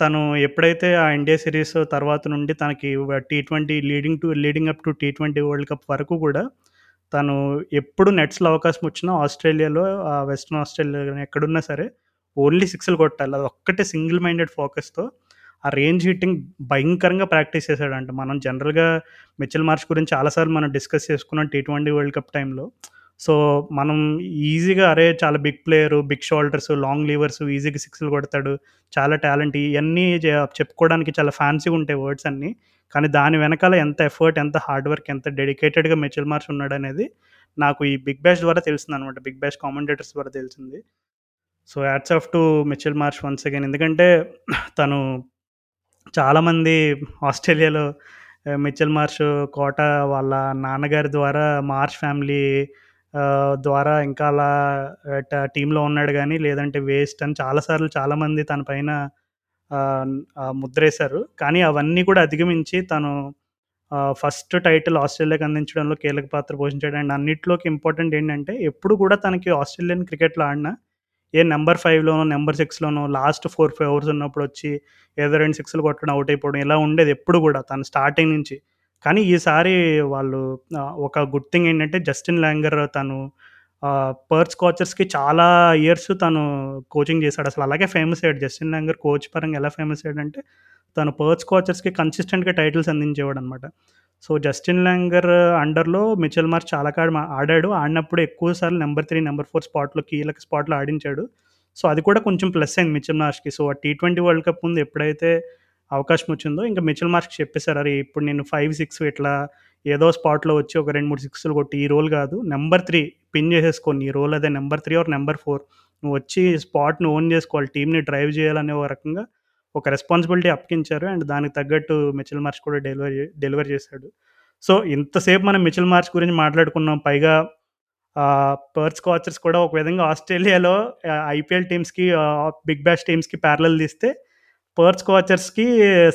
తను ఎప్పుడైతే ఆ ఇండియా సిరీస్ తర్వాత నుండి తనకి T twenty leading to leading up to T20 world cup వరకు కూడా తను ఎప్పుడు నెట్స్‌లో అవకాశం వచ్చినా ఆస్ట్రేలియాలో వెస్ట్రన్ వెస్టర్న్ ఆస్ట్రేలియా ఎక్కడున్నా సరే ఓన్లీ సిక్స్‌లు కొట్టాలి. అది ఒక్కటే సింగిల్ మైండెడ్ ఫోకస్‌తో ఆ రేంజ్ హిట్టింగ్ భయంకరంగా ప్రాక్టీస్ చేశాడంట. మనం జనరల్‌గా మిచెల్ మార్చ్ గురించి చాలా సార్లు మనం డిస్కస్ చేసుకున్నాం టీ20 వరల్డ్ కప్ టైంలో. సో, మనం ఈజీగా అరే! చాలా big player, big shoulders, long levers ఈజీగా సిక్స్‌లు కొడతాడు. చాలా టాలెంట్ ఇవన్నీ చెప్పుకోవడానికి చాలా ఫ్యాన్సీగా ఉంటాయి వర్డ్స్ అన్నీ. కానీ దాని వెనకాల ఎంత ఎఫర్ట్, ఎంత హార్డ్ వర్క్, ఎంత డెడికేటెడ్‌గా మెచల్ మార్చ్ ఉన్నాడు అనేది నాకు ఈ బిగ్ బ్యాష్ ద్వారా తెలిసిందనమాట. బిగ్ బ్యాష్ కామెంటేటర్స్ ద్వారా తెలిసింది. So, hats off to Mitchell Marsh once again. ఎందుకంటే తను చాలామంది ఆస్ట్రేలియాలో ఆహ్, మార్ష్ కోట వాళ్ళ నాన్నగారి ద్వారా మార్ష్ ఫ్యామిలీ ద్వారా ఇంకా అలా టీంలో ఉన్నాడు కానీ లేదంటే వేస్ట్ అని చాలా సార్లు చాలామంది తన పైన ముద్రేశారు. కానీ అవన్నీ కూడా అధిగమించి తను ఫస్ట్ టైటిల్ ఆస్ట్రేలియాకి అందించడంలో కీలక పాత్ర పోషించాడు. అండ్ అన్నిట్లోకి ఇంపార్టెంట్ ఏంటంటే ఎప్పుడు కూడా తనకి ఆస్ట్రేలియన్ క్రికెట్‌లో ఆడినా ఏ నెంబర్ ఫైవ్లోనో నెంబర్ సిక్స్లోనో లాస్ట్ ఫోర్ ఫైవ్ అవర్స్ ఉన్నప్పుడు వచ్చి ఏదో రెండు సిక్స్‌లు కొట్టడం, అవుట్ అయిపోవడం ఇలా ఉండేది ఎప్పుడు కూడా తను స్టార్టింగ్ నుంచి. కానీ ఈసారి వాళ్ళు ఒక గుడ్ థింగ్ ఏంటంటే జస్టిన్ ల్యాంగర్ తను ఆహ్, పర్త్ స్కాచర్స్‌కి చాలా ఇయర్స్ తను కోచింగ్ చేశాడు. అసలు అలాగే ఫేమస్ అయ్యాడు. జస్టిన్ ల్యాంగర్ కోచ్ పరంగా ఎలా ఫేమస్ అయ్యాడంటే తను పర్త్ స్కాచర్స్‌కి కన్సిస్టెంట్‌గా టైటిల్స్ అందించేవాడు అనమాట సో, జస్టిన్ ల్యాంగర్ అండర్‌లో మిచెల్ మార్చ్ చాలా కాడ ఆడాడు. ఆడినప్పుడు ఎక్కువ సార్లు నంబర్ 3, నంబర్ 4 స్పాట్‌లో కీలక స్పాట్‌లో ఆడించాడు. సో, అది కూడా కొంచెం ప్లస్ అయింది మిచెల్ మార్చ్కి సో, ఆ టీ20 వరల్డ్ కప్ ముందు ఎప్పుడైతే అవకాశం వచ్చిందో ఇంకా మిచిల్ మార్క్స్ చెప్పేసారు. అరే! ఇప్పుడు నేను 5, 6 ఇట్లా ఏదో స్పాట్‌లో వచ్చి ఒక 2, 3 సిక్స్‌లు కొట్టి ఈ రోల్ కాదు. నెంబర్ త్రీ పిన్ చేసేసుకోండి ఈ రోల్ అదే number three or number four నువ్వు వచ్చి స్పాట్‌ని ఓన్ చేసుకోవాలి. టీమ్‌ని డ్రైవ్ చేయాలనే ఒక రకంగా ఒక రెస్పాన్సిబిలిటీ అప్పగించారు. అండ్ దానికి తగ్గట్టు మిచిల్ మార్చ్ కూడా డెలివరీ డెలివర్ చేశాడు. సో, ఇంతసేపు మనం మిచిల్ మార్చ్ గురించి మాట్లాడుకున్నాం. పైగా పర్స్ కోచర్స్ కూడా ఒక విధంగా ఆస్ట్రేలియాలో ఐపీఎల్ టీమ్స్‌కి బిగ్ బ్యాష్ టీమ్స్‌కి ప్యారలల్ తీస్తే పర్స్ స్కాచర్స్‌కి,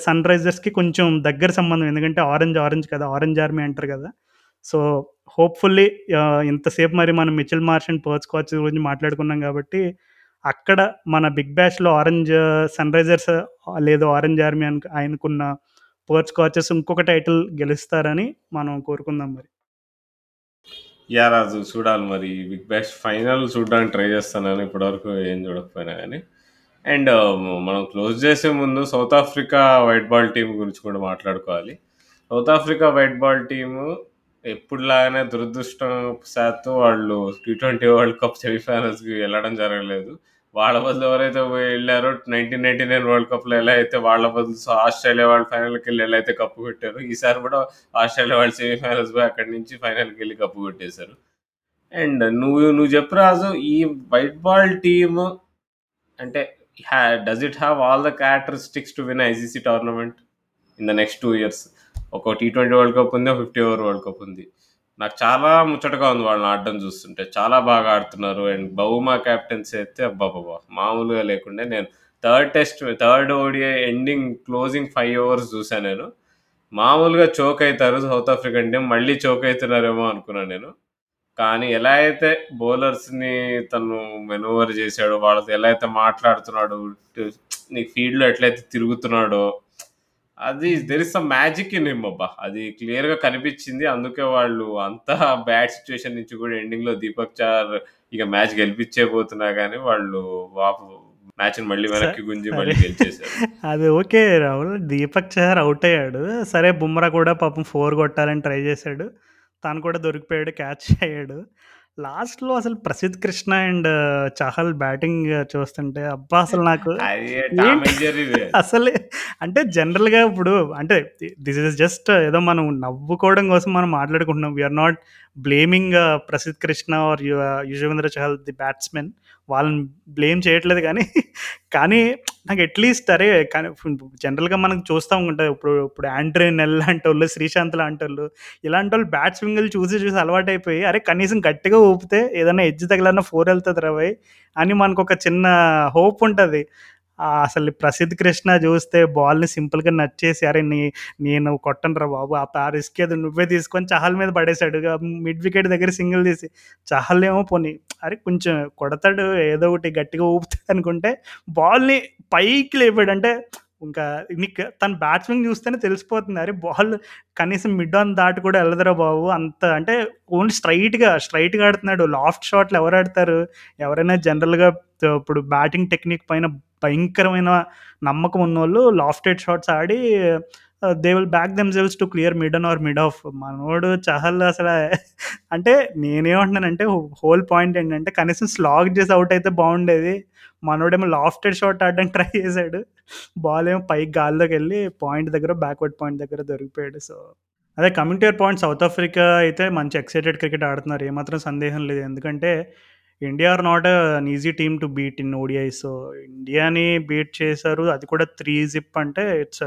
సన్ రైజర్స్‌కి కొంచెం దగ్గర సంబంధం. ఎందుకంటే ఆరెంజ్, ఆరెంజ్ కదా! ఆరెంజ్ ఆర్మీ అంటారు కదా! సో, హోప్‌ఫుల్లీ ఇంతసేపు మరి మనం Mitchell Marsh and Perth Scorchers గురించి మాట్లాడుకున్నాం కాబట్టి అక్కడ మన బిగ్ బ్యాష్‌లో ఆరెంజ్ సన్ రైజర్స్ లేదు ఆరెంజ్ ఆర్మీ అని ఆయనకున్న పర్స్ కాచెస్ ఇంకొక టైటిల్ గెలుస్తారని మనం కోరుకుందాం మరి. యా రాజు చూడాలి మరి బిగ్ బ్యాష్ ఫైనల్ చూడడానికి ట్రై చేస్తాను. ఇప్పటివరకు ఏం చూడకపోయినా కానీ అండ్ um, మనం క్లోజ్ చేసే ముందు South Africa white ball team గురించి కూడా మాట్లాడుకోవాలి. South Africa white ball team ఎప్పుడులాగానే దురదృష్టశాత్తు వాళ్ళు టీ ట్వంటీ వరల్డ్ కప్ సెమీఫైనల్స్‌కి వెళ్ళడం జరగలేదు. వాళ్ళ బదులు ఎవరైతే వెళ్ళారు నైన్టీన్ నైన్టీ నైన్ వరల్డ్ కప్‌లో ఎలా అయితే వాళ్ళ బదులు ఆస్ట్రేలియా వాళ్ళు ఫైనల్‌కెళ్ళి ఎలా అయితే కప్పు కొట్టారు ఈసారి కూడా ఆస్ట్రేలియా వాళ్ళు సెమీఫైనల్స్ పోయి అక్కడి నుంచి ఫైనల్కి వెళ్ళి కప్పు కొట్టేశారు. అండ్ నువ్వు నువ్వు చెప్పు రాజు ఈ వైట్ బాల్ టీమ్ అంటే హ్యా does it have all the characteristics to win ICC tournament in the next two years ఒక టీ ట్వంటీ వరల్డ్ కప్ ఉంది ఒక ఫిఫ్టీ ఓవర్ వరల్డ్ కప్ ఉంది. నాకు చాలా ముచ్చటగా ఉంది వాళ్ళని ఆడడం చూస్తుంటే. చాలా బాగా ఆడుతున్నారు. అండ్ బహుమా క్యాప్టెన్సీ అయితే అబ్బాబాబా మామూలుగా లేకుండే నేను third test third ODI ending closing five overs చూసాను నేను. మామూలుగా చోక్ అవుతారు సౌత్ ఆఫ్రికన్ టీం మళ్ళీ చోక్ అవుతున్నారేమో అనుకున్నాను నేను. కానీ ఎలా అయితే బౌలర్స్ని తను మెనూవర్ చేశాడో వాళ్ళతో ఎలా అయితే మాట్లాడుతున్నాడు నీకు ఫీల్డ్లో ఎట్లయితే తిరుగుతున్నాడో అది there is some magic in him అబ్బా. అది క్లియర్గా కనిపించింది. అందుకే వాళ్ళు అంత బ్యాడ్ సిచ్యువేషన్ నుంచి కూడా ఎండింగ్లో దీపక్ చార్ ఇక మ్యాచ్ గెలిపించేపోతున్నా కానీ వాళ్ళు మ్యాచ్ మళ్ళీ వెనక్కి గుంజి మళ్ళీ గెలిచేశారు. అది ఓకే రాహుల్. దీపక్ చహర్ అవుట్ అయ్యాడు. సరే బుమ్రా కూడా పాపం ఫోర్ కొట్టాలని ట్రై చేశాడు. తను కూడా దొరికిపోయాడు క్యాచ్ అయ్యాడు. లాస్ట్లో అసలు ప్రసిద్ధ్ కృష్ణ అండ్ చహల్ బ్యాటింగ్ చూస్తుంటే అబ్బా అసలు నాకు. అసలు అంటే జనరల్గా ఇప్పుడు అంటే దిస్ ఇస్ జస్ట్ ఏదో మనం నవ్వుకోవడం కోసం మనం మాట్లాడుకుంటున్నాం. We are not blaming Prasidh Krishna or Yuzvendra Chahal the batsmen. వాళ్ళని బ్లేమ్ చేయట్లేదు కానీ కానీ నాకు అట్లీస్ట్ అరే కానీ జనరల్గా మనం చూస్తూ ఉంటాం ఇప్పుడు ఇప్పుడు ఆండ్రే నెల్ లాంటి వాళ్ళు శ్రీశాంత్ లాంటి వాళ్ళు ఇలాంటి వాళ్ళు బ్యాట్ స్వింగ్లు చూసి చూసి అలవాటు అయిపోయి అరే కనీసం గట్టిగా ఊపితే ఏదైనా ఎడ్జ్ తగిలన్నా ఫోర్ వెళ్తుంది రవై అని మనకు ఒక చిన్న హోప్ ఉంటుంది. అసలు ప్రసిద్ధ్ కృష్ణ చూస్తే బాల్ని సింపుల్గా నచ్చేసి అరే నీ నేను కొట్టను రా బాబు ఆ రిస్క్ ఏదో నువ్వే తీసుకొని చహల్ మీద పడేశాడు. మిడ్ వికెట్ దగ్గర సింగిల్ తీసి చహల్ ఏమో పోనీ అరే కొంచెం కొడతాడు ఏదో ఒకటి గట్టిగా ఊపుతాడు అనుకుంటే బాల్ని పైకి లేపాడు. అంటే ఇంకా నీకు తన బ్యాట్స్మెన్ చూస్తేనే తెలిసిపోతుంది. అరే బాల్ కనీసం మిడ్ ఆన్ దాటి కూడా వెళ్ళదురా బాబు అంత అంటే ఓన్లీ స్ట్రైట్గా స్ట్రైట్గా ఆడుతున్నాడు. లాఫ్ట్ షాట్లు ఎవరు ఆడతారు? ఎవరైనా జనరల్గా ఇప్పుడు బ్యాటింగ్ టెక్నిక్ పైన భయంకరమైన నమ్మకం ఉన్నోళ్ళు lofted shots Audi they will back themselves to clear mid on or mid off మనోడు చహల్ అసలు అంటే నేనేమంటున్నానంటే హోల్ పాయింట్ ఏంటంటే కనీసం స్లాగ్ చేసి అవుట్ అయితే బాగుండేది. మనోడేమో లాఫ్టెడ్ షాట్ ఆడడానికి ట్రై చేశాడు. బాల్ ఏమో పైకి గాల్లోకి వెళ్ళి పాయింట్ దగ్గర బ్యాక్వర్డ్ పాయింట్ దగ్గర దొరికిపోయాడు. సో అదే coming to point South Africa అయితే మంచి ఎక్సైటెడ్ క్రికెట్ ఆడుతున్నారు. ఏమాత్రం సందేహం లేదు. ఎందుకంటే India are not an easy team to beat in ODI so ఇండియాని బీట్ చేశారు. అది కూడా త్రీ జిప్ అంటే it's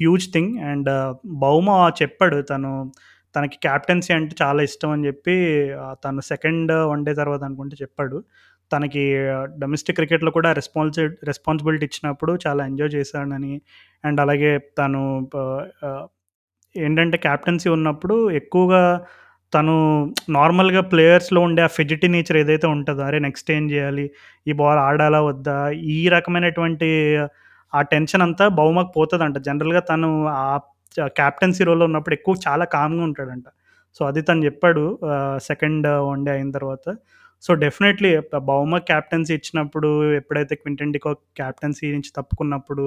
huge thing and Bavuma చెప్పాడు తను తనకి క్యాప్టెన్సీ అంటే చాలా ఇష్టం అని చెప్పి తను సెకండ్ వన్ డే తర్వాత అనుకుంటే చెప్పాడు. తనకి uh, డొమెస్టిక్ క్రికెట్లో కూడా రెస్పాన్సి రెస్పాన్సిబిలిటీ ఇచ్చినప్పుడు చాలా ఎంజాయ్ చేశాడని. అండ్ అలాగే తను uh, uh, ఏంటంటే క్యాప్టెన్సీ ఉన్నప్పుడు ఎక్కువగా తను నార్మల్గా ప్లేయర్స్లో ఉండే ఆ ఫిజిటీ నేచర్ ఏదైతే ఉంటుందో అరే నెక్స్ట్ ఏం చేయాలి? ఈ బాల్ ఆడాలా వద్దా? ఈ రకమైనటువంటి ఆ టెన్షన్ అంతా బహుమకు పోతుందంట. జనరల్గా తను ఆ క్యాప్టెన్సీ రోల్లో ఉన్నప్పుడు ఎక్కువ చాలా కామ్గా ఉంటాడంట. సో అది తను చెప్పాడు సెకండ్ వన్ డే అయిన తర్వాత. సో డెఫినెట్లీ బౌమ క్యాప్టెన్సీ ఇచ్చినప్పుడు ఎప్పుడైతే క్వింటన్ డికో క్యాప్టెన్సీ నుంచి తప్పుకున్నప్పుడు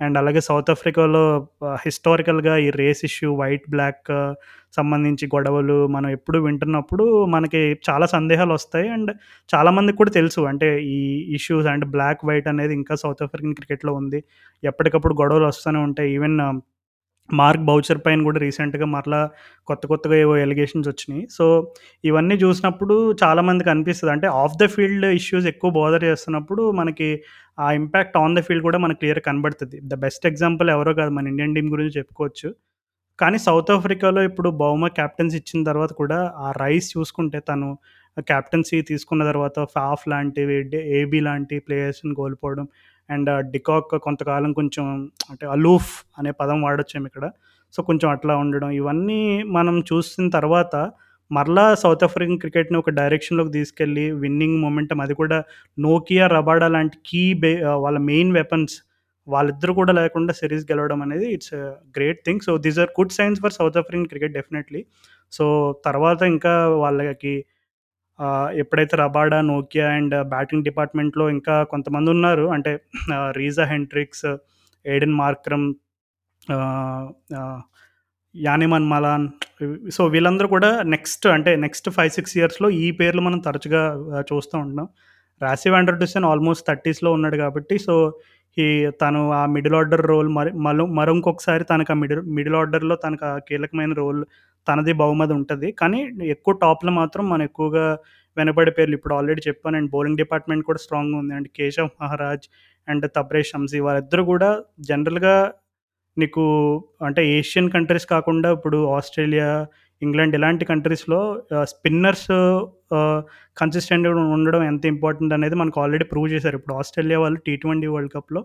అండ్ అలాగే సౌత్ ఆఫ్రికాలో హిస్టారికల్గా ఈ రేస్ ఇష్యూ వైట్ బ్లాక్ సంబంధించి గొడవలు మనం ఎప్పుడు వింటున్నప్పుడు మనకి చాలా సందేహాలు వస్తాయి. అండ్ చాలామందికి కూడా తెలుసు. అంటే ఈ ఇష్యూస్ అండ్ బ్లాక్ వైట్ అనేది ఇంకా సౌత్ ఆఫ్రికన్ క్రికెట్లో ఉంది. ఎప్పటికప్పుడు గొడవలు వస్తూనే ఉంటాయి. ఈవెన్ మార్క్ బౌచర్ పైన కూడా రీసెంట్గా మరలా కొత్త కొత్తగా ఏవో ఎలిగేషన్స్ వచ్చినాయి. సో ఇవన్నీ చూసినప్పుడు చాలామందికి అనిపిస్తుంది. అంటే ఆఫ్ ద ఫీల్డ్ ఇష్యూస్ ఎక్కువ బోదర్ చేస్తున్నప్పుడు మనకి ఆ ఇంపాక్ట్ ఆన్ ద ఫీల్డ్ కూడా మనకు క్లియర్ కనబడుతుంది. ద బెస్ట్ ఎగ్జాంపుల్ ఎవరో కాదు మన ఇండియన్ టీం గురించి చెప్పుకోవచ్చు. కానీ సౌత్ ఆఫ్రికాలో ఇప్పుడు బౌమ క్యాప్టెన్సీ ఇచ్చిన తర్వాత కూడా ఆ రైస్ చూసుకుంటే తను క్యాప్టెన్సీ తీసుకున్న తర్వాత ఫాఫ్ లాంటివి ఏబీ లాంటి ప్లేయర్స్ని కోల్పోవడం అండ్ డికాక్ కొంతకాలం కొంచెం అంటే అలూఫ్ అనే పదం వాడొచ్చాము ఇక్కడ. సో కొంచెం అట్లా ఉండడం. ఇవన్నీ మనం చూసిన తర్వాత మరలా సౌత్ ఆఫ్రికన్ క్రికెట్ని ఒక డైరెక్షన్లోకి తీసుకెళ్ళి విన్నింగ్ మొమెంటం అది కూడా నోకియా రబాడా లాంటి కీ బే వాళ్ళ మెయిన్ వెపన్స్ వాళ్ళిద్దరు కూడా లేకుండా సిరీస్ గెలవడం అనేది it's great thing. So these are good signs for South African cricket definitely. So తర్వాత ఇంకా వాళ్ళకి ఎప్పుడైతే రబాడా నోకియా అండ్ బ్యాటింగ్ డిపార్ట్మెంట్లో ఇంకా కొంతమంది ఉన్నారు అంటే Reeza Hendricks Aiden Markram Janneman Malan so, వీళ్ళందరూ కూడా నెక్స్ట్ అంటే నెక్స్ట్ 5, 6 ఇయర్స్‌లో ఈ పేర్లు మనం తరచుగా చూస్తూ ఉంటున్నాం. రాశి వాండర్‌డుసెన్ ఆల్మోస్ట్ 30స్‌లో ఉన్నాడు కాబట్టి సో, ఈ తను ఆ మిడిల్ ఆర్డర్ రోల్ మరి మరో ఇంకొకసారి తనకు ఆ మిడిల్ మిడిల్ ఆర్డర్‌లో తనకు ఆ కీలకమైన రోల్ తనది బహుమతి ఉంటుంది కానీ ఎక్కువ టాప్‌లో మాత్రం మనం ఎక్కువగా వెనబడే పేర్లు ఇప్పుడు ఆల్రెడీ చెప్పాను అండ్ బౌలింగ్ డిపార్ట్‌మెంట్ కూడా స్ట్రాంగ్ ఉంది. అండ్ కేశవ్ మహారాజ్ అండ్ తబ్రేజ్ షమ్సీ వారిద్దరు కూడా జనరల్‌గా నీకు అంటే ఏషియన్ కంట్రీస్ కాకుండా ఇప్పుడు ఆస్ట్రేలియా, ఇంగ్లాండ్ ఇలాంటి కంట్రీస్‌లో స్పిన్నర్స్ కన్సిస్టెంట్‌గా ఉండడం ఎంత ఇంపార్టెంట్ అనేది మనకు ఆల్రెడీ ప్రూవ్ చేశారు. ఇప్పుడు ఆస్ట్రేలియా వాళ్ళు టీ ట్వంటీ వరల్డ్ కప్‌లో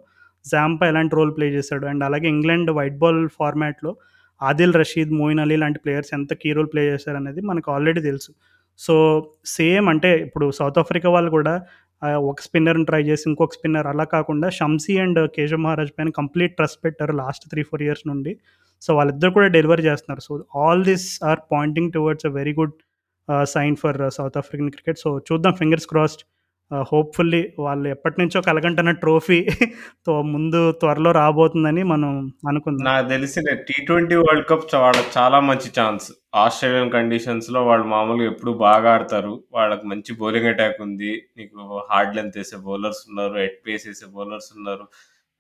జాంపా ఎలాంటి రోల్ ప్లే చేశాడు. అండ్ అలాగే ఇంగ్లాండ్ వైట్ బాల్ ఫార్మాట్‌లో ఆదిల్ రషీద్, మోయిన్ అలీ లాంటి ప్లేయర్స్ ఎంత కీ రోల్ ప్లే చేశారనేది మనకు ఆల్రెడీ తెలుసు. సో, సేమ్ అంటే ఇప్పుడు సౌత్ ఆఫ్రికా వాళ్ళు కూడా ఒక స్పిన్నర్‌ని ట్రై చేసి ఇంకొక స్పిన్నర్ అలా కాకుండా షమ్సీ అండ్ కేశవ్ మహారాజ్ పైన కంప్లీట్ ట్రస్ట్ పెట్టారు లాస్ట్ 3, 4 ఇయర్స్ నుండి. సో, వాళ్ళిద్దరు కూడా డెలివర్ చేస్తున్నారు. So, all this are pointing towards a very good sign for South African cricket. So, చూద్దాం ఫింగర్స్ క్రాస్డ్. హోప్‌ఫుల్లీ వాళ్ళు ఎప్పటి నుంచో కలగంటన్న ట్రోఫీ తో ముందు త్వరలో రాబోతుందని మనం అనుకుందాం. నాకు తెలిసిన టీ ట్వంటీ వరల్డ్ కప్ వాళ్ళకి చాలా మంచి ఛాన్స్. ఆస్ట్రేలియన్ కండిషన్స్‌లో వాళ్ళు మామూలుగా ఎప్పుడు బాగా ఆడతారు. వాళ్ళకి మంచి బౌలింగ్ అటాక్ ఉంది. నీకు హార్డ్ లెంత్ వేసే బౌలర్స్ ఉన్నారు. హెడ్ పేస్ వేసే బౌలర్స్ ఉన్నారు.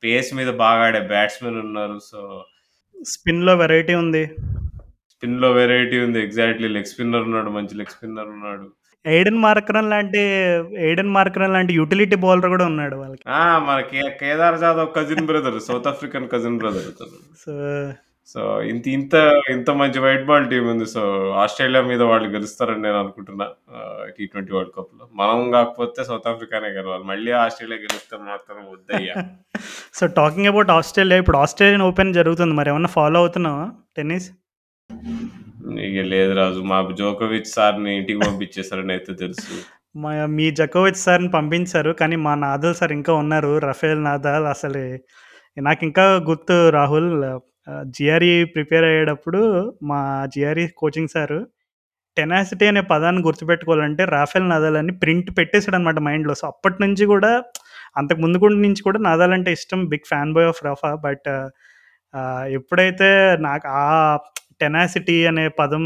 పేస్ మీద బాగా ఆడే బ్యాట్స్‌మెన్ ఉన్నారు. సో స్పిన్‌లో వెరైటీ ఉంది. స్పిన్‌లో వెరైటీ ఉంది. ఎగ్జాక్ట్‌లీ లెగ్ స్పిన్నర్ ఉన్నాడు. మంచి లెగ్ స్పిన్నర్ ఉన్నాడు. ఎయిడెన్ మార్కరన్ లాంటి ఎయిడెన్ మార్కరన్ లాంటి యుటిలిటీ బౌలర్ కూడా ఉన్నాడు వాళ్ళకి. ఆ! మన కే Kedar Jadhav cousin brother. South African cousin brother. So so, ఇంత ఇంత ఇంత మంచి వైట్ బాల్ టీమ్ ఉంది. సో, ఆస్ట్రేలియా మీద వాళ్ళు గెలుస్తారని నేను అనుకుంటున్నా. ఆహ్, టీ ట్వెంటీ వరల్డ్ కప్‌లో. మనం కాకపోతే సౌత్ ఆఫ్రికానే గెలవాలి. మళ్ళీ ఆస్ట్రేలియా గెలిస్తే మాత్రం వద్దయ్యా. సో, టాకింగ్ అబౌట్ ఆస్ట్రేలియా ఇప్పుడు ఆస్ట్రేలియన్ ఓపెన్ జరుగుతుంది. మరేమన్నా ఫాలో అవుతున్నావా టెన్నిస్? ఇగ లేదు రాజు. మా జోకోవిచ్ సార్‌ని ఇంటికి పంపించేసారని అయితే తెలుసు. మా మీ జకోవిచ్ సార్‌ని పంపించారు. కానీ మా నాదాల్ సార్ ఇంకా ఉన్నారు. రఫేల్ నాదాల్ అసలు నాకింకా గుర్తు రాహుల్ జిఆర్ఈ ప్రిపేర్ అయ్యేటప్పుడు మా జిఆర్ఈ కోచింగ్ సారు టెనాసిటీ అనే పదాన్ని గుర్తుపెట్టుకోవాలంటే రాఫెల్ నదాల్ అని ప్రింట్ పెట్టేసాడనమాట మైండ్‌లో. సో, అప్పటి నుంచి కూడా అంతకు ముందు కూడా నుంచి కూడా నదాల్ అంటే ఇష్టం. Big fan boy of Rafa. But ఎప్పుడైతే నాకు ఆ టెనాసిటీ అనే పదం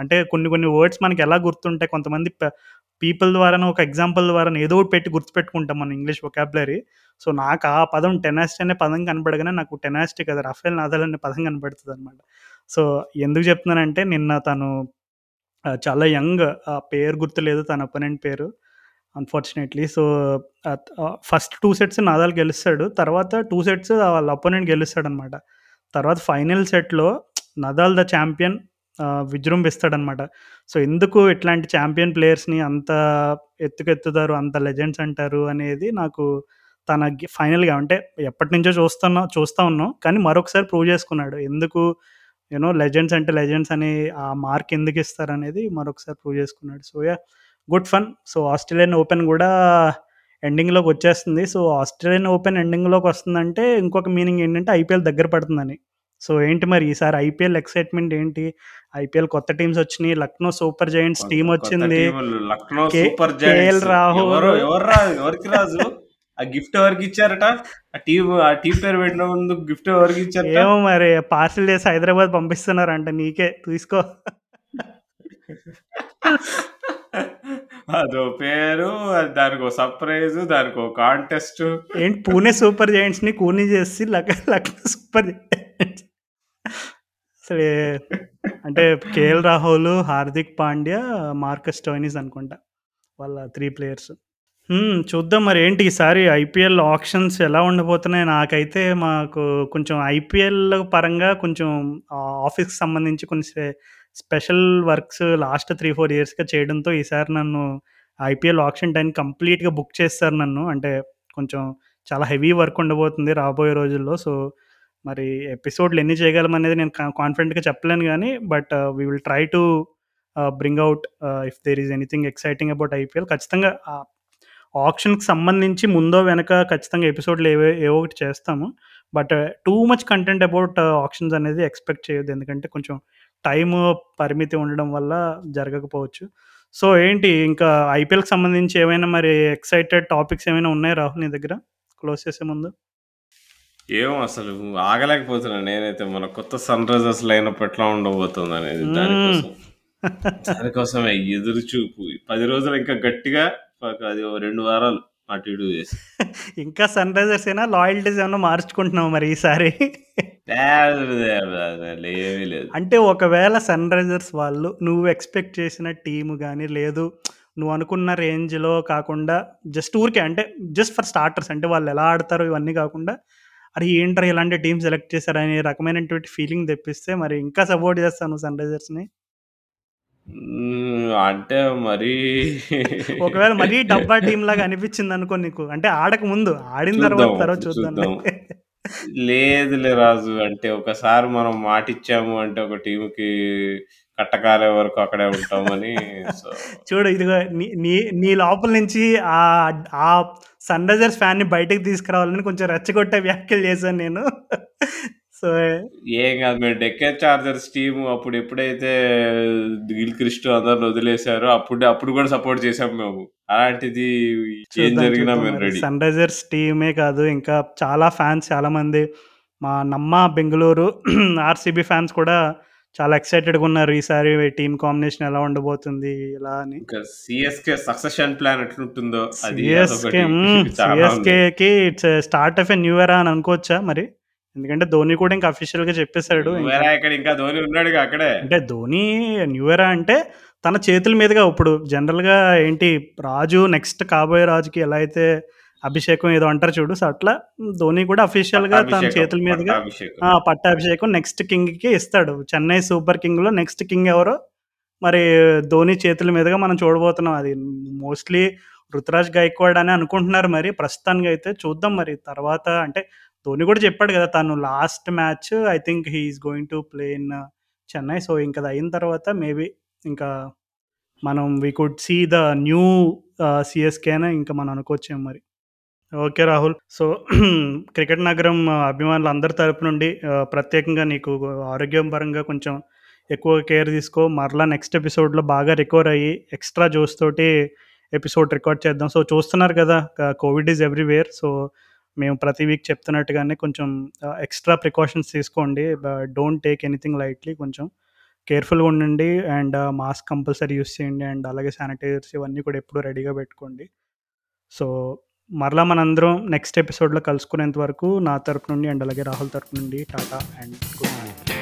అంటే కొన్ని కొన్ని వర్డ్స్ మనకి ఎలా గుర్తుంటాయి కొంతమంది ప పీపుల్ ద్వారానో ఒక ఎగ్జాంపుల్ ద్వారా ఏదో ఒకటి పెట్టి గుర్తుపెట్టుకుంటాం మన ఇంగ్లీష్ ఒకాబులరీ సో, నాకు ఆ పదం టెనాసిటీ అనే పదం కనపడగానే నాకు టెనాసిటీ కదా రఫేల్ నదాల్ అనే పదం కనపడుతుంది అనమాట సో, ఎందుకు చెప్తున్నానంటే నిన్న తను చాలా యంగ్ ఆ పేరు గుర్తులేదు తన అపోనెంట్ పేరు. Unfortunately. So, first two sets Nadal గెలుస్తాడు. తర్వాత టూ సెట్స్ వాళ్ళ అపోనెంట్ గెలుస్తాడనమాట. తర్వాత ఫైనల్ సెట్‌లో నదాల్ ద ఛాంపియన్ విజృంభిస్తాడనమాట. సో, ఎందుకు ఇట్లాంటి ఛాంపియన్ ప్లేయర్స్‌ని అంత ఎత్తుకెత్తుతారు, అంత లెజెండ్స్ అంటారు అనేది నాకు తన ఫైనల్‌గా అంటే ఎప్పటినుంచో చూస్తున్నా చూస్తూ ఉన్నాం. కానీ మరొకసారి ప్రూవ్ చేసుకున్నాడు. ఎందుకు యూనో లెజెండ్స్ అంటే లెజెండ్స్ అని ఆ మార్క్ ఎందుకు ఇస్తారనేది మరొకసారి ప్రూవ్ చేసుకున్నాడు. So, ya good fun. So, Australian Open కూడా ఎండింగ్‌లోకి వచ్చేస్తుంది. సో, ఆస్ట్రేలియన్ ఓపెన్ ఎండింగ్‌లోకి వస్తుందంటే ఇంకొక మీనింగ్ ఏంటంటే ఐపీఎల్ దగ్గర పడుతుందని. సో, ఏంటి మరి ఈసారి ఐపీఎల్ ఎక్సైట్‌మెంట్ ఏంటి? ఐపీఎల్ కొత్త టీమ్స్ వచ్చినాయి. లక్నో సూపర్ జైంట్స్ టీమ్ కొత్త వచ్చింది. Lucknow super Giants. రాహుల్ ఎవరు ఎవరికి రాజు? ఆ గిఫ్ట్ ఎవరికిచ్చారట? ఆ టీమ్ ఆ టీమ్ పేరు పెట్టిన ముందు గిఫ్ట్ ఎవరికిచ్చారట? ఏమో మరి పార్సెల్ చేసి హైదరాబాద్ పంపిస్తున్నారంట నీకే తీసుకో. అదో పేరు, దానికో సర్ప్రైజ్, దానికో కాంటెస్ట్. ఏంటి పూణే సూపర్ జైంట్స్‌ని కూనీ చేసి లక్ లక్నో సూపర్ జైంట్స్. అసలే అంటే KL Rahul, Hardik Pandya, Marcus Stoinis అనుకుంటా. వాళ్ళ 3 ప్లేయర్స్. హ్మ్. చూద్దాం మరి ఏంటి ఈసారి ఐపీఎల్ ఆక్షన్స్ ఎలా ఉండబోతున్నాయి? నాకైతే మాకు కొంచెం ఐపీఎల్ పరంగా కొంచెం ఆహ్, ఆఫీస్‌కి సంబంధించి కొన్ని స్పె స్పెషల్ వర్క్స్ లాస్ట్ 3, 4 ఇయర్స్‌గా చేయడంతో ఈసారి నన్ను ఐపీఎల్ ఆక్షన్ టైం కంప్లీట్‌గా బుక్ చేసేసారు నన్ను. అంటే కొంచెం చాలా హెవీ వర్క్ ఉండబోతుంది రాబోయే రోజుల్లో. సో, మరి ఎపిసోడ్‌లు ఎన్ని చేయగలం అనేది నేను కా కాన్ఫిడెంట్‌గా చెప్పలేను కానీ but we will try to bring out if there is anything exciting about IPL ఖచ్చితంగా ఆప్షన్కి ఆక్షన్‌కి సంబంధించి ముందో వెనక ఖచ్చితంగా ఎపిసోడ్‌లు ఏవో ఏవో ఒకటి చేస్తాము. But too much content about auctions అనేది ఎక్స్‌పెక్ట్ చేయొద్దు. ఎందుకంటే కొంచెం టైం పరిమితి ఉండడం వల్ల జరగకపోవచ్చు. సో, ఏంటి ఇంకా ఐపీఎల్‌కి సంబంధించి ఏమైనా మరి ఎక్సైటెడ్ టాపిక్స్ ఏమైనా ఉన్నాయా రాహుల్ నీ దగ్గర? క్లోజ్ చేసే ముందు. ఏమో అసలు ఆగలేకపోతున్నా నేనైతే. మన కొత్త సన్ రైజర్స్ లైనప్ ఎట్లా ఉండబోతుంది అనేది దానికోసం. దానికోసమే ఎదురు చూపు. పది రోజులు ఇంకా గట్టిగా అది రెండు వారాలు అటు ఇటు చేసి. ఇంకా సన్ రైజర్స్ అయినా లాయల్టీస్ ఏమన్నా మార్చుకుంటున్నావు మరి ఈసారి? లేదు అంటే ఒకవేళ సన్ రైజర్స్ వాళ్ళు నువ్వు ఎక్స్పెక్ట్ చేసిన టీం కానీ లేదు నువ్వు అనుకున్న రేంజ్లో కాకుండా జస్ట్ ఊరికే అంటే జస్ట్ ఫర్ స్టార్టర్స్ అంటే వాళ్ళు ఎలా ఆడతారో ఇవన్నీ కాకుండా అరే ఏంటర్ ఇలాంటి టీం సెలెక్ట్ చేశారనే రకమైనటువంటి ఫీలింగ్ తెప్పిస్తే మరి ఇంకా సపోర్ట్ చేస్తాను సన్ రైజర్స్ని అంటే మరి ఒకవేళ మరీ డబ్బా టీం లాగా అనిపించింది అనుకో నీకు అంటే ఆడక ముందు ఆడిన తర్వాత చూద్దాం, తర్వాత చూద్దాం చూద్దాం. లేదులే రాజు అంటే ఒకసారి మనం మాట ఇచ్చాము అంటే ఒక టీంకి కట్టకాలే వరకు అక్కడే ఉంటామని సో. చూడు ఇదిగో నీ నీ నీ లోపల నుంచి ఆ ఆ సన్ రైజర్స్ ఫ్యాన్ని బయటకు తీసుకురావాలని కొంచెం రెచ్చగొట్టే వ్యాఖ్యలు చేశాను నేను. సో ఏం. కాదు మేము డెక్కన్ చార్జర్స్ టీం అప్పుడు ఎప్పుడైతే గిల్ క్రిస్టో అందరిని వదిలేశారో అప్పుడు అప్పుడు కూడా సపోర్ట్ చేసాం మేము. అలాంటిది ఏం చూద్దాం జరిగినా చూద్దాం మేము మరి. రెడీ సన్ రైజర్స్ టీమే కాదు ఇంకా చాలా ఫ్యాన్స్ చాలా మంది. మా నమ్మ బెంగళూరు ఆర్సీబీ ఫ్యాన్స్ కూడా చాలా ఎక్సైటెడ్గా ఉన్నారు. ఈసారి టీం కాంబినేషన్ ఎలా ఉండబోతుంది? ఇలా అని. సిఎస్కే సక్సెషన్ ప్లాన్ ఎట్లుంటుందో CSK. సిఎస్కేకి it's start of a new era అని అనుకోవచ్చా మరి? ఎందుకంటే ధోని కూడా ఇంకా అఫీషియల్గా చెప్పేశాడు. ఇంకా ధోని ఉన్నాడుగా అక్కడే. అంటే ధోని న్యూ ఎరా అంటే తన చేతుల మీదుగా ఇప్పుడు జనరల్గా ఏంటి రాజు నెక్స్ట్ కాబోయే రాజుకి ఎలా అయితే అభిషేకం ఏదో అంటారు చూడు. సో అట్లా ధోని కూడా అఫీషియల్గా తన పట్టాభిషేకం, చేతుల మీదుగా పట్టాభిషేకం. నెక్స్ట్ కింగ్కి ఇస్తాడు. చెన్నై సూపర్ కింగ్లో నెక్స్ట్ కింగ్ ఎవరో మరి ధోని చేతుల మీదుగా మనం చూడబోతున్నాం. అది మోస్ట్లీ రుతురాజ్ గైక్వాడ్ అని అనుకుంటున్నారు మరి. ప్రస్తుతానికి అయితే చూద్దాం మరి. తర్వాత అంటే ధోని కూడా చెప్పాడు కదా తను last match I think he is going to play in Chennai so ఇంకా అయిన తర్వాత మేబీ ఇంకా మనం we could see the new CSK అని ఇంకా మనం అనుకోవచ్చేమో మరి. ఓకే రాహుల్. సో క్రికెట్ నగరం అభిమానులు అందరి తరపు నుండి ప్రత్యేకంగా నీకు ఆరోగ్యం పరంగా కొంచెం ఎక్కువ కేర్ తీసుకో. మరలా నెక్స్ట్ ఎపిసోడ్లో బాగా రికవర్ అయ్యి ఎక్స్ట్రా జోస్ తోటి ఎపిసోడ్ రికార్డ్ చేద్దాం. సో చూస్తున్నారు కదా కోవిడ్ ఈజ్ ఎవ్రీవేర్. సో మేము ప్రతి వీక్ చెప్తున్నట్టుగానే కొంచెం ఎక్స్ట్రా ప్రికాషన్స్ తీసుకోండి. Don't take anything lightly. కొంచెం కేర్ఫుల్గా ఉండండి. అండ్ మాస్క్ కంపల్సరీ యూస్ చేయండి. అండ్ అలాగే శానిటైజర్స్ ఇవన్నీ కూడా ఎప్పుడూ రెడీగా పెట్టుకోండి. సో మరలా మనందరం నెక్స్ట్ ఎపిసోడ్లో కలుసుకునేంత వరకు నా తరపు నుండి అండ్ అలాగే రాహుల్ తరపు నుండి టాటా అండ్ గుడ్ నైట్